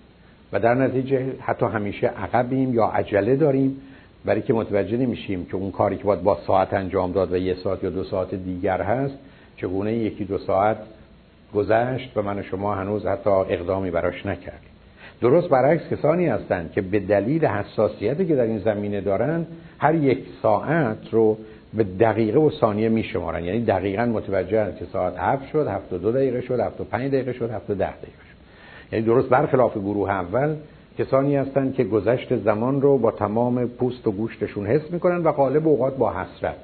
A: و در نتیجه حتی همیشه عقبیم یا عجله داریم برای که متوجه نمیشیم که اون کاری که باید با ساعت انجام داد و یه ساعت یا دو ساعت دیگر هست چگونه یکی دو ساعت گذشت و من و شما هنوز حتی اقدامی براش نکردیم. درست برعکس کسانی هستند که به دلیل حساسیتی که در این زمینه دارن هر یک ساعت رو به دقیقه و ثانیه میشمارن. یعنی دقیقا متوجه که ساعت هفت شد هفت و دو دقیقه شد هفت و پنج دقیقه شد هفت و ده دقیقه شد. یعنی درست برخلاف گروه اول کسانی هستند که گذشت زمان رو با تمام پوست و گوشتشون حس می‌کنن و غالب اوقات با حسرت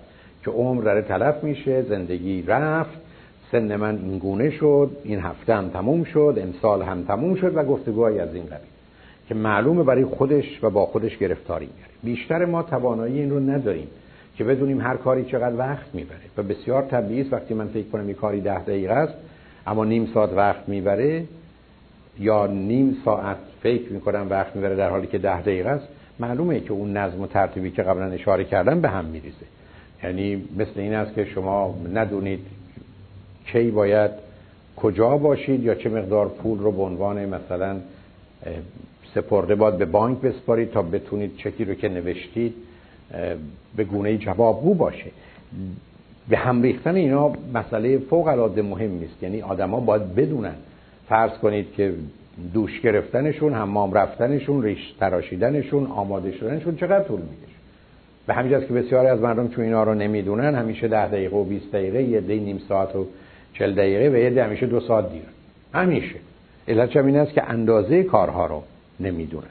A: که عمر داره تلف میشه زندگی رفت سن من این گونه شد این هفته هم تموم شد امسال هم تموم شد و گفتگوهایی از این قبیل که معلومه برای خودش و با خودش گرفتاری میاره بیشتر ما توانایی این رو نداریم که بدونیم هر کاری چقدر وقت می‌بره و بسیار طبیعی است وقتی من فکر کنم این کاری ده دقیقه است اما نیم ساعت وقت می‌بره یا نیم ساعت فکر می‌کنم وقت می‌بره در حالی که ده دقیقه است معلومه که اون نظم و ترتیبی که قبلا اشاره کردم به هم میریزه. یعنی مثل این است که شما ندونید کی باید کجا باشید یا چه مقدار پول رو به عنوان مثلا سپرده باید به بانک بسپارید تا بتونید چکی رو که نوشتید به گونه جوابگو باشه. به هم ریختن اینا مسئله فوق العاده مهم نیست. یعنی آدما باید بدونن فرض کنید که دوش گرفتنشون حمام رفتنشون ریش تراشیدنشون آماده شدنشون چقدر طول می‌کشه؟ به همین که بسیاری از مردم چون اینا رو نمی‌دونن همیشه ده دقیقه و 20 دقیقه یه دی نیم ساعت و چل دقیقه و یه همیشه دو ساعت دیر همیشه. علت این است که اندازه کارها رو نمی‌دونن.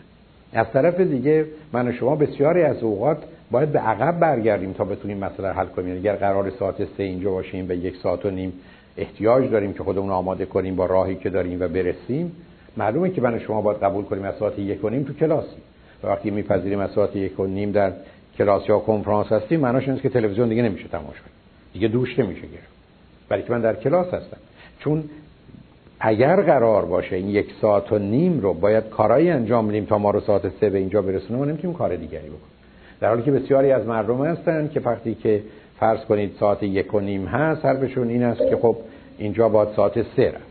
A: از طرف دیگه من و شما بسیاری از اوقات باید به عقب برگردیم تا بتونیم مسئله حل کنیم. اگر قرار ساعت سه اینجا باشیم به یک ساعت و نیم احتیاج داریم که خودمون آماده کنیم با راهی که داریم و برسیم. معلومه که من شما باید قبول کنیم از ساعت یک و نیم تو کلاسی و وقتی میپذیریم از ساعت یک و نیم در کلاس یا کنفرانس هستیم معناش اینه که تلویزیون دیگه نمیشه تماشا دیگه دوش نمیشه گرفت. برای که من در کلاس هستم. چون اگر قرار باشه این یک ساعت و نیم رو باید کارایی انجام بدیم تا ما رو ساعت سه به اینجا برسونه ما نمی‌تونیم کار دیگری بکنیم. در حالی که بسیاری از مردم هستن که وقتی که فرض کنید ساعت یک و نیم هست حرفشون این است که خب اینجا باید ساعت سه رفت.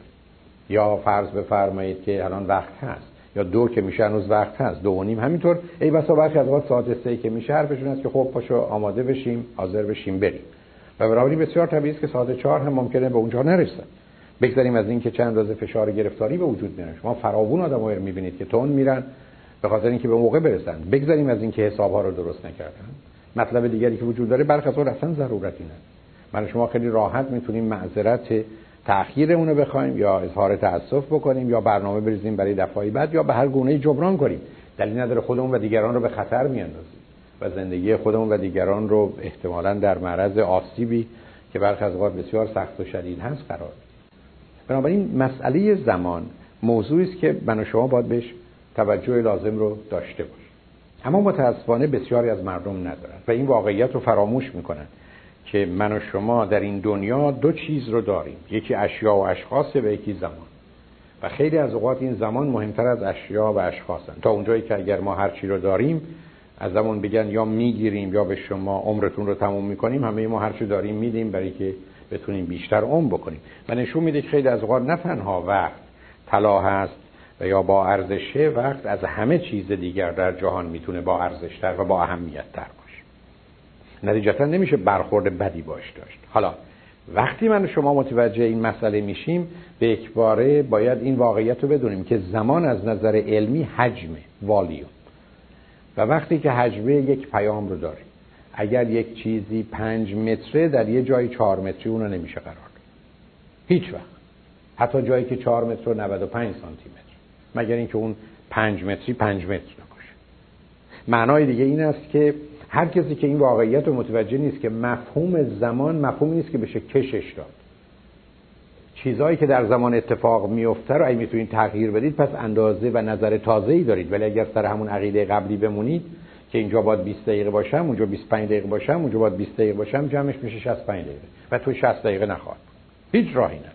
A: یا فرض بفرمایید که الان وقت هست یا دو که میشه هنوز وقت هست دو و نیم همینطور. ای بسا برخی از ساعت سه که میشه حرفشون است که خب پاشو آماده بشیم حاضر بشیم بریم. و برابری بسیار طبیعی است که ساعت چهار هم ممکنه به اونجا نرسن بگذاریم از اینکه چند روز فشار گرفتاری به وجود میاد شما فراوون آدم‌ها رو می‌بینید که تون میرن به خاطر اینکه به موقع برسن. بگذاریم از اینکه حسابها رو درست نکردن. مطلب دیگری که وجود داره برخ از اصلا ضرورتی نه. من شما خیلی راحت می‌تونیم معذرت تأخیر اونو بخوایم یا اظهار تأسف بکنیم یا برنامه بریزیم برای دفعه بعد یا به هر گونه جبران کنیم. دلیل نداره خودمون و دیگران رو به خطر میاندازیم و زندگی خودمون و دیگران رو احتمالا در معرض آسیبی که برخی از اوقات بسیار سخت و شدید هست قرار بنابراین مسئله زمان موضوعی است که من و شما باید بهش توجه لازم رو داشته باشیم. اما متاسفانه بسیاری از مردم ندارن و این واقعیت رو فراموش می‌کنن که من و شما در این دنیا دو چیز رو داریم. یکی اشیا و اشخاص و یکی زمان. و خیلی از اوقات این زمان مهمتر از اشیا و اشخاصن. تا اونجایی که اگر ما هر چی رو داریم از زمان بگن یا می‌گیریم یا به شما عمرتون رو تموم می‌کنیم همه ما هر چی داریم میدیم برای که بتونیم بیشتر عمر بکنیم. و نشون میده که خیلی از اوقات نه تنها وقت طلا هست و یا با ارزشه وقت از همه چیز دیگر در جهان می‌تونه با ارزشتر و با اهمیت تر باشه. نتیجتا نمیشه برخورد بدی باش داشت. حالا وقتی من شما متوجه این مسئله میشیم به اکباره باید این واقعیت رو بدونیم که زمان از نظر علمی حجمه والیوم و وقتی که حجمه یک پیام رو داریم اگر یک چیزی پنج متره در یه جای چهار متری اونو نمیشه قرار هیچ وقت. حتی جایی که چهار متر و 95 سانتی متر. مگر اینکه اون پنج متری پنج متر نباشه معنای دیگه این است که هر کسی که این واقعیت رو متوجه نیست که مفهوم زمان مفهومی نیست که بشه کشش داد. چیزهایی که در زمان اتفاق میفته رو اگه می‌تونید تغییر بدید پس اندازه و نظر تازه‌ای دارید. ولی اگر سر همون عقیده قبلی بمونید که اینجا باید 20 دقیقه باشم اونجا 25 دقیقه باشم اونجا باید 20 دقیقه باشم جمعش میشه 65 دقیقه. و تو 60 دقیقه نخواهد هیچ راهی نداره.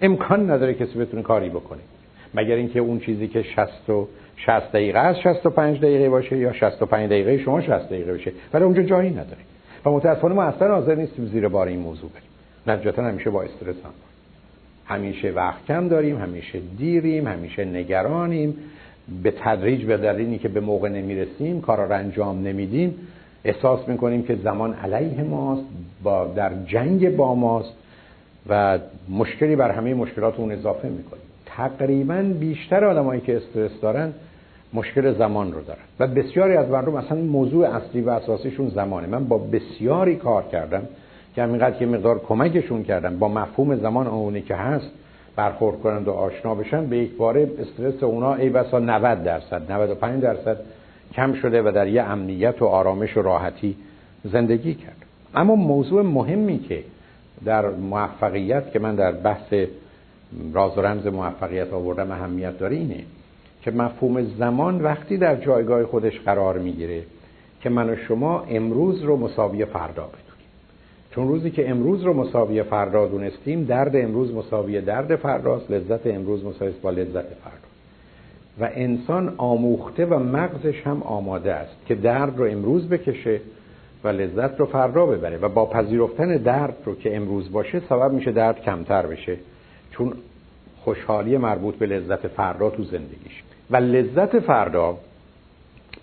A: امکان نداره کسی بتونه کاری بکنه. مگر اینکه اون چیزی که 60 و 60 دقیقه است 65 دقیقه باشه یا 65 دقیقه شما 60 دقیقه باشه. ولی اونجا جایی نداره. و متاسفانه ما اصلا حاضر نیستیم زیر بار این موضوع بریم. نتیجتا همیشه با استرس هم همیشه وقت کم داریم همیشه دیریم همیشه نگرانیم. به تدریج به دلیلی که به موقع نمی‌رسیم کارا رو انجام نمیدیم احساس می‌کنیم که زمان علیه ماست با در جنگ با ماست و مشکلی بر همه مشکلات اون اضافه می‌کنیم. تقریبا بیشتر آدمایی که استرس دارن مشکل زمان رو دارن. و بسیاری از مردم اصلا موضوع اصلی و اساسیشون زمانه. من با بسیاری کار کردم که همینقدر که مقدار کمکشون کردم با مفهوم زمان اونی که هست برخورد کنند و آشنا بشن به یک باره استرس اونا ای بسا 90 درصد 95 درصد کم شده و در یه امنیت و آرامش و راحتی زندگی کرد. اما موضوع مهمی که در موفقیت که من در بحث راز و رمز موفقیت آوردم اهمیت داره اینه که مفهوم زمان وقتی در جایگاه خودش قرار می‌گیره که من و شما امروز رو مساوی فردا بدونیم. چون روزی که امروز رو مساوی فردا دونستیم درد امروز مساوی درد فرداست لذت امروز مساوی با لذت فردا. و انسان آموخته و مغزش هم آماده است که درد رو امروز بکشه و لذت رو فردا ببره. و با پذیرفتن درد رو که امروز باشه سبب میشه درد کمتر بشه. چون خوشحالی مربوط به لذت فردا تو زندگیش. و لذت فردا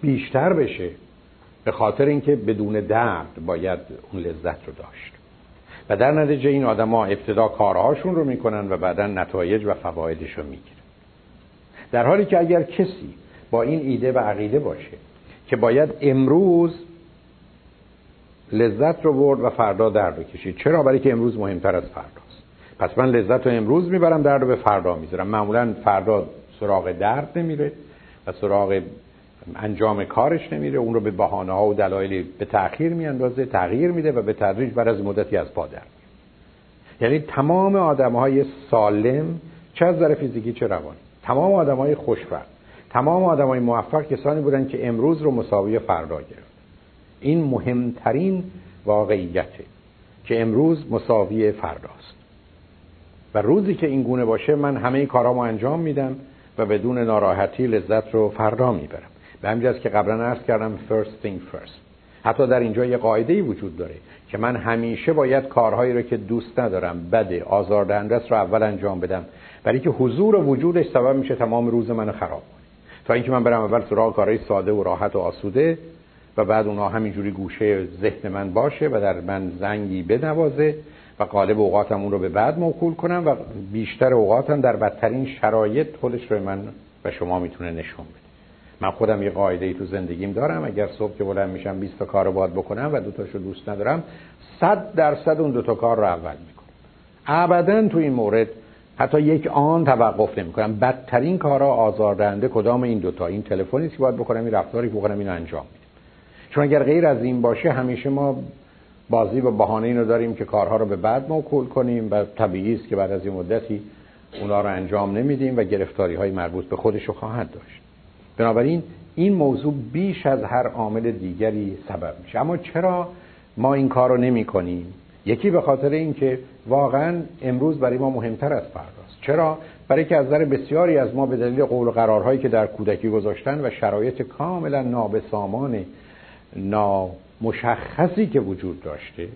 A: بیشتر بشه به خاطر اینکه بدون درد باید اون لذت رو داشت. و در نتیجه این آدما ابتدا کارهاشون رو می‌کنن و بعدا نتایج و فوایدش رو می‌گیرن. در حالی که اگر کسی با این ایده و عقیده باشه که باید امروز لذت رو برد و فردا درد رو کشید چرا؟ برای که امروز مهمتر از فرداست پس من لذت رو امروز می‌برم درد رو به فردا می‌ذارم. معمولا فردا سراغ درد نمیره و سراغ انجام کارش نمیره. اون رو به بهانه ها و دلایلی به تأخیر میاندازه تغییر میده و به تدریج بر از مدتی از پادر یعنی تمام آدم های سالم چه از نظر فیزیکی چه روانی؟ تمام آدم های خوشبخت تمام آدم های موفق کسانی بودن که امروز رو مساوی فردا گرفت این مهمترین واقعیته که امروز مساوی فرداست و روزی که این گونه باشه من همه کارامو انجام میدم و بدون ناراحتی لذت رو فردا می‌برم. به همین که قبلا عرض کردم first thing first. حتی در اینجا یه قاعده ای وجود داره که من همیشه باید کارهایی رو که دوست ندارم بده آزاردهنده رو اول انجام بدم. برای که حضور و وجودش سبب میشه تمام روز منو خراب کنه. تا اینکه من برم اول سراغ کارهای ساده و راحت و آسوده و بعد اونها همینجوری گوشه ذهن من باشه و در من زنگی بنوازه و قالب اوقاتم اون رو به بعد موکول کنم و بیشتر اوقاتم در بدترین شرایط خودش رو من و شما می‌تونه نشون بده. من خودم یه قاعده ای تو زندگیم دارم. اگر صبح که بلند میشم 20 تا کارو باید بکنم و دو تاشو دوست ندارم 100 درصد اون دو تا کار رو اول می‌کنم. ابدا تو این مورد حتی یک آن توقف نمی کنم بدترین کارا آزاردهنده کدام این دوتا این تلفنی که باید بکنم این رفتاری که بکنم این انجام میدم. چون اگر غیر از این باشه همیشه ما بازی و بهانه اینو داریم که کارها رو به بعد موکول کنیم و طبیعی است که بعد از این مدتی اونا رو انجام نمیدیم و گرفتاری های مربوط به خودش رو خواهد داشت. بنابراین این موضوع بیش از هر عامل دیگری سبب میشه. اما چرا ما این کار رو نمی کنیم یکی به خاطر اینکه واقعا امروز برای ما مهمتر از فرداست چرا؟ برای که از نظر بسیاری از ما به دلیل قول و قرارهایی که در کودکی گذاشتن و شرایط کاملا نابسامان نامشخصی که وجود داشته